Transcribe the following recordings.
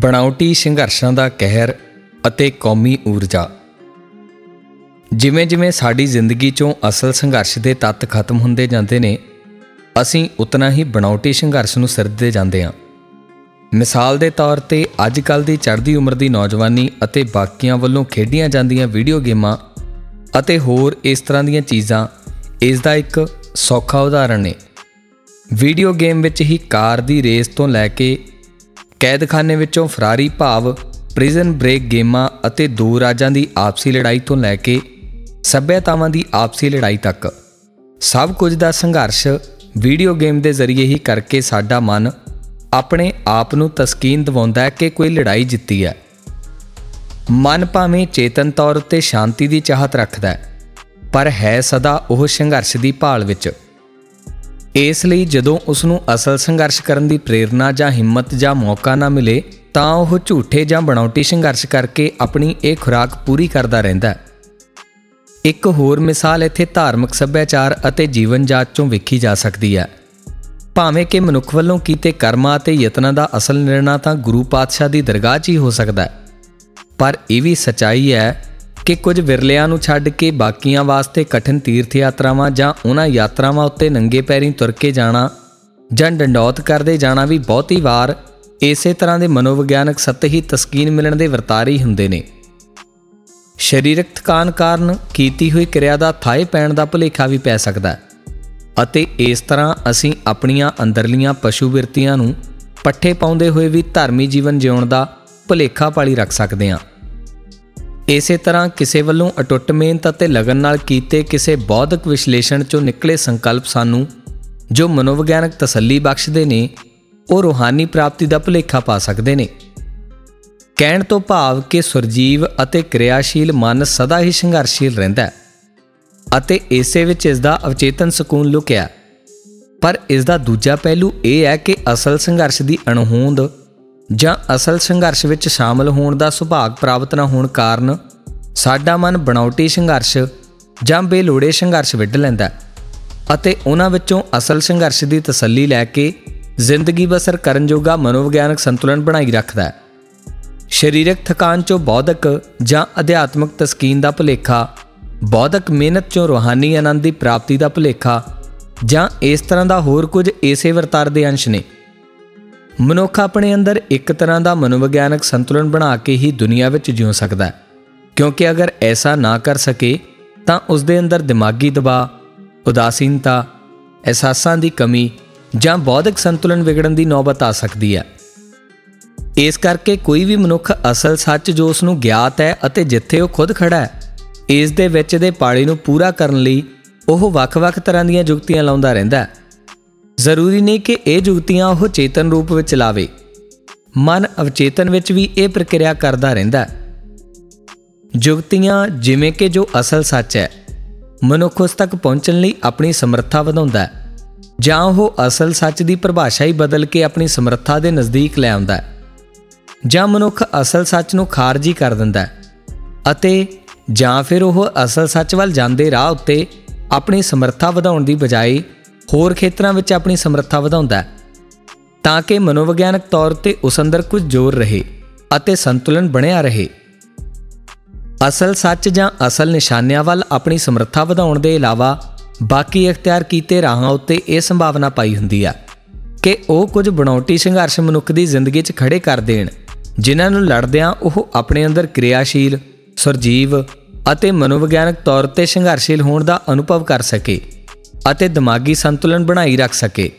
ਬਣਾਉਟੀ ਸੰਘਰਸ਼ਾਂ ਦਾ ਕਹਿਰ ਅਤੇ ਕੌਮੀ ਊਰਜਾ। ਜਿਵੇਂ-ਜਿਵੇਂ ਸਾਡੀ ਜ਼ਿੰਦਗੀ 'ਚੋਂ ਅਸਲ ਸੰਘਰਸ਼ ਦੇ ਤੱਤ ਖਤਮ ਹੁੰਦੇ ਜਾਂਦੇ ਨੇ, ਅਸੀਂ ਉਤਨਾ ਹੀ ਬਣਾਉਟੀ ਸੰਘਰਸ਼ ਨੂੰ ਸਿਰਜਦੇ ਜਾਂਦੇ ਹਾਂ। ਮਿਸਾਲ ਦੇ ਤੌਰ ਤੇ ਅੱਜ-ਕੱਲ ਦੀ ਚੜ੍ਹਦੀ ਉਮਰ ਦੀ ਨੌਜਵਾਨੀ ਅਤੇ ਬਾਕੀਆਂ ਵੱਲੋਂ ਖੇਡੀਆਂ ਜਾਂਦੀਆਂ ਵੀਡੀਓ ਗੇਮਾਂ ਅਤੇ ਹੋਰ ਇਸ ਤਰ੍ਹਾਂ ਦੀਆਂ ਚੀਜ਼ਾਂ ਇਸ ਦਾ ਇੱਕ ਸੌਖਾ ਉਦਾਹਰਣ ਨੇ। ਵੀਡੀਓ ਗੇਮ ਵਿੱਚ ਹੀ ਕਾਰ ਦੀ ਰੇਸ ਤੋਂ ਲੈ ਕੇ ਕੈਦਖਾਨੇ ਵਿੱਚੋਂ ਫਰਾਰੀ ਭਾਵ ਪ੍ਰਿਜ਼ਨ ਬ੍ਰੇਕ ਗੇਮਾਂ ਅਤੇ ਦੋ ਰਾਜਾਂ ਦੀ ਆਪਸੀ ਲੜਾਈ ਤੋਂ ਲੈ ਕੇ ਸੱਭਿਆਤਾਵਾਂ ਦੀ ਆਪਸੀ ਲੜਾਈ ਤੱਕ। ਸਭ ਕੁਝ ਦਾ ਸੰਘਰਸ਼ ਵੀਡੀਓ ਗੇਮ ਦੇ ਜ਼ਰੀਏ ਹੀ ਕਰਕੇ ਸਾਡਾ ਮਨ ਆਪਣੇ ਆਪ ਨੂੰ ਤਸਕੀਨ ਦਿਵਾਉਂਦਾ ਹੈ ਕਿ ਕੋਈ ਲੜਾਈ ਜਿੱਤੀ ਹੈ। ਮਨ ਭਾਵੇਂ ਚੇਤਨ ਤੌਰ ਉੱਤੇ ਸ਼ਾਂਤੀ ਦੀ ਚਾਹਤ ਰੱਖਦਾ ਹੈ, ਪਰ ਹੈ ਸਦਾ ਉਹ ਸੰਘਰਸ਼ ਦੀ ਭਾਲ ਵਿੱਚ। ਇਸ ਲਈ ਜਦੋਂ ਉਸ ਨੂੰ ਅਸਲ ਸੰਘਰਸ਼ ਕਰਨ ਦੀ ਪ੍ਰੇਰਣਾ ਜਾਂ ਹਿੰਮਤ ਜਾਂ ਮੌਕਾ ਨਾ ਮਿਲੇ, ਤਾਂ ਉਹ ਝੂਠੇ ਜਾਂ ਬਣਾਉਟੀ ਸੰਘਰਸ਼ ਕਰਕੇ ਆਪਣੀ ਇਹ ਖੁਰਾਕ ਪੂਰੀ ਕਰਦਾ ਰਹਿੰਦਾ ਹੈ। ਇੱਕ ਹੋਰ ਮਿਸਾਲ ਇੱਥੇ ਧਾਰਮਿਕ ਸੱਭਿਆਚਾਰ ਅਤੇ ਜੀਵਨ ਜਾਚ ਚੋਂ ਵੇਖੀ ਜਾ ਸਕਦੀ ਹੈ। ਭਾਵੇਂ ਕਿ ਮਨੁੱਖ ਵੱਲੋਂ ਕੀਤੇ ਕਰਮਾਂ ਅਤੇ ਯਤਨਾਂ ਦਾ ਅਸਲ ਨਿਰਣਾ ਤਾਂ ਗੁਰੂ ਪਾਤਸ਼ਾਹ ਦੀ ਦਰਗਾਹ 'ਚ ਹੀ ਹੋ ਸਕਦਾ ਹੈ। ਪਰ ਇਹ ਵੀ ਸਚਾਈ ਹੈ ਕਿ ਕੁਝ ਵਿਰਲਿਆਂ ਨੂੰ ਛੱਡ ਕੇ ਬਾਕੀਆਂ ਵਾਸਤੇ ਕਠਿਨ ਤੀਰਥ ਯਾਤਰਾਵਾਂ ਜਾਂ ਉਹਨਾਂ ਯਾਤਰਾਵਾਂ ਉੱਤੇ ਨੰਗੇ ਪੈਰੀਂ ਤੁਰ ਕੇ ਜਾਣਾ ਜਾਂ ਡੰਡੌਤ ਕਰਦੇ ਜਾਣਾ ਵੀ ਬਹੁਤੀ ਵਾਰ, ਇਸੇ ਤਰ੍ਹਾਂ ਦੇ ਮਨੋਵਿਗਿਆਨਕ ਸਤਹੀ ਤਸਕੀਨ ਮਿਲਣ ਦੇ ਵਰਤਾਰੇ ਹੁੰਦੇ ਨੇ। ਸਰੀਰਕ ਥਕਾਨ ਕਾਰਨ ਕੀਤੀ ਹੋਈ ਕਿਰਿਆ ਦਾ ਥਾਏ ਪੈਣ ਦਾ ਭੁਲੇਖਾ ਵੀ ਪੈ ਸਕਦਾ ਹੈ ਅਤੇ ਇਸ ਤਰ੍ਹਾਂ ਅਸੀਂ ਆਪਣੀਆਂ ਅੰਦਰਲੀਆਂ ਪਸ਼ੂ ਬਿਰਤੀਆਂ ਨੂੰ ਪੱਠੇ ਪਾਉਂਦੇ ਹੋਏ ਵੀ ਧਰਮੀ ਜੀਵਨ ਜਿਉਣ ਦਾ ਭੁਲੇਖਾ ਪਾਲੀ ਰੱਖ ਸਕਦੇ ਹਾਂ। ਇਸੇ ਤਰ੍ਹਾਂ ਕਿਸੇ ਵੱਲੋਂ ਅਟੁੱਟ ਮਿਹਨਤ ਅਤੇ ਲਗਨ ਨਾਲ ਕੀਤੇ ਕਿਸੇ ਬੌਧਿਕ ਵਿਸ਼ਲੇਸ਼ਣ ਚੋਂ ਨਿਕਲੇ ਸੰਕਲਪ ਸਾਨੂੰ, ਜੋ ਮਨੋਵਿਗਿਆਨਕ ਤਸੱਲੀ ਬਖਸ਼ਦੇ ਨੇ, ਉਹ ਰੂਹਾਨੀ ਪ੍ਰਾਪਤੀ ਦਾ ਭੁਲੇਖਾ ਪਾ ਸਕਦੇ ਨੇ। ਕਹਿਣ ਤੋਂ ਭਾਵ ਕਿ ਸੁਰਜੀਵ ਅਤੇ ਕਿਰਿਆਸ਼ੀਲ ਮਨ ਸਦਾ ਹੀ ਸੰਘਰਸ਼ੀਲ ਰਹਿੰਦਾ ਹੈ ਅਤੇ ਇਸੇ ਵਿੱਚ ਇਸ ਦਾ ਅਵਚੇਤਨ ਸਕੂਨ ਲੁਕਿਆ ਪਰ ਇਸ ਦਾ ਦੂਜਾ ਪਹਿਲੂ ਇਹ ਹੈ ਕਿ ਅਸਲ ਸੰਘਰਸ਼ ਦੀ ਅਣਹੋਂਦ ਜਾਂ ਅਸਲ ਸੰਘਰਸ਼ ਵਿੱਚ ਸ਼ਾਮਲ ਹੋਣ ਦਾ ਸੁਭਾਗ ਪ੍ਰਾਪਤ ਨਾ ਹੋਣ ਕਾਰਨ ਸਾਡਾ ਮਨ ਬਣਾਉਟੀ ਸੰਘਰਸ਼ ਜਾਂ ਬੇਲੋੜੇ ਸੰਘਰਸ਼ ਵਿੱਢ ਲੈਂਦਾ ਅਤੇ ਉਹਨਾਂ ਵਿੱਚੋਂ ਅਸਲ ਸੰਘਰਸ਼ ਦੀ ਤਸੱਲੀ ਲੈ ਕੇ ਜ਼ਿੰਦਗੀ ਬਸਰ ਕਰਨ ਜੋਗਾ ਮਨੋਵਿਗਿਆਨਕ ਸੰਤੁਲਨ ਬਣਾਈ ਰੱਖਦਾ ਹੈ। ਸਰੀਰਕ ਥਕਾਨ ਚੋਂ ਬੌਧਿਕ ਜਾਂ ਅਧਿਆਤਮਕ ਤਸਕੀਨ ਦਾ ਭੁਲੇਖਾ, ਬੌਧਿਕ ਮਿਹਨਤ ਚੋਂ ਰੋਹਾਨੀ ਆਨੰਦ ਦੀ ਪ੍ਰਾਪਤੀ ਦਾ ਭੁਲੇਖਾ ਜਾਂ ਇਸ ਤਰ੍ਹਾਂ ਦਾ ਹੋਰ ਕੁਝ ਇਸੇ ਵਰਤਾਰ ਦੇ ਅੰਸ਼ ਨੇ। ਮਨੁੱਖ ਆਪਣੇ ਅੰਦਰ ਇੱਕ ਤਰ੍ਹਾਂ ਦਾ ਮਨੋਵਿਗਿਆਨਕ ਸੰਤੁਲਨ ਬਣਾ ਕੇ ਹੀ ਦੁਨੀਆ ਵਿੱਚ ਜਿਉ ਸਕਦਾ ਹੈ। ਕਿਉਂਕਿ ਅਗਰ ਐਸਾ ਨਾ ਕਰ ਸਕੇ, ਤਾਂ ਉਸ ਦੇ ਅੰਦਰ ਦਿਮਾਗੀ ਦਬਾਅ, ਉਦਾਸੀਨਤਾ, ਅਹਿਸਾਸਾਂ ਦੀ ਕਮੀ ਜਾਂ ਬੌਧਿਕ ਸੰਤੁਲਨ ਵਿਗੜਨ ਦੀ ਨੌਬਤ ਆ ਸਕਦੀ ਹੈ। ਇਸ ਕਰਕੇ ਕੋਈ ਵੀ ਮਨੁੱਖ ਅਸਲ ਸੱਚ ਜੋ ਉਸ ਨੂੰ ਗਿਆਤ ਹੈ ਅਤੇ ਜਿੱਥੇ ਉਹ ਖੁਦ ਖੜਾ ਹੈ, ਇਸ ਦੇ ਵਿੱਚ ਦੇ ਪਾੜੀ ਨੂੰ ਪੂਰਾ ਕਰਨ ਲਈ ਉਹ ਵੱਖ-ਵੱਖ ਤਰ੍ਹਾਂ ਦੀਆਂ ਜੁਗਤੀਆਂ ਲਾਉਂਦਾ ਰਹਿੰਦਾ ਹੈ। ਜ਼ਰੂਰੀ ਨਹੀਂ ਕਿ ਇਹ ਜੁਗਤੀਆਂ ਉਹ ਚੇਤਨ ਰੂਪ ਵਿੱਚ ਲਾਵੇ। ਮਨ ਅਵਚੇਤਨ ਵਿੱਚ ਵੀ ਇਹ ਪ੍ਰਕਿਰਿਆ ਕਰਦਾ ਰਹਿੰਦਾ ਹੈ। ਜੁਗਤੀਆਂ ਜਿਵੇਂ ਕਿ ਜੋ ਅਸਲ ਸੱਚ ਹੈ, ਮਨੁੱਖ ਉਸ ਤੱਕ ਪਹੁੰਚਣ ਲਈ ਆਪਣੀ ਸਮਰੱਥਾ ਵਧਾਉਂਦਾ ਹੈ, ਜਾਂ ਉਹ ਅਸਲ ਸੱਚ ਦੀ ਪਰਿਭਾਸ਼ਾ ਹੀ ਬਦਲ ਕੇ ਆਪਣੀ ਸਮਰੱਥਾ ਦੇ ਨਜ਼ਦੀਕ ਲੈ ਆਉਂਦਾ ਹੈ, ਜਾਂ ਮਨੁੱਖ ਅਸਲ ਸੱਚ ਨੂੰ ਖਾਰਜੀ ਕਰ ਦਿੰਦਾ ਹੈ, ਅਤੇ ਜਾਂ ਫਿਰ ਉਹ ਅਸਲ ਸੱਚ ਵੱਲ ਜਾਂਦੇ ਰਾਹ ਉੱਤੇ ਆਪਣੀ ਸਮਰੱਥਾ ਵਧਾਉਣ ਦੀ ਬਜਾਏ ਹੋਰ ਖੇਤਰਾਂ ਵਿੱਚ ਆਪਣੀ ਸਮਰੱਥਾ ਵਧਾਉਂਦਾ ਹੈ, ਤਾਂ ਕਿ ਮਨੋਵਿਗਿਆਨਕ ਤੌਰ ਤੇ ਉਸ ਅੰਦਰ ਕੁਝ ਜ਼ੋਰ ਰਹੇ ਅਤੇ ਸੰਤੁਲਨ ਬਣਿਆ ਰਹੇ। ਅਸਲ ਸੱਚ ਜਾਂ ਅਸਲ ਨਿਸ਼ਾਨਿਆਂ ਵੱਲ ਆਪਣੀ ਸਮਰੱਥਾ ਵਧਾਉਣ ਦੇ ਇਲਾਵਾ ਬਾਕੀ ਇਖਤਿਆਰ ਕੀਤੇ ਰਾਹਾਂ ਉੱਤੇ ਇਹ ਸੰਭਾਵਨਾ ਪਾਈ ਹੁੰਦੀ ਆ ਕਿ ਉਹ ਕੁਝ ਬਣਾਉਟੀ ਸੰਘਰਸ਼ ਮਨੁੱਖ ਦੀ ਜ਼ਿੰਦਗੀ 'ਚ ਖੜੇ ਕਰ ਦੇਣ, ਜਿਨ੍ਹਾਂ ਨੂੰ ਲੜਦਿਆਂ ਉਹ ਆਪਣੇ ਅੰਦਰ ਕਿਰਿਆਸ਼ੀਲ, ਸਰਜੀਵ ਅਤੇ ਮਨੋਵਿਗਿਆਨਕ ਤੌਰ ਤੇ ਸੰਘਰਸ਼ੀਲ ਹੋਣ ਦਾ ਅਨੁਭਵ ਕਰ ਸਕੇ। ਅਤੇ ਦਿਮਾਗੀ ਸੰਤੁਲਨ ਬਣਾਈ ਰੱਖ ਸਕੇ।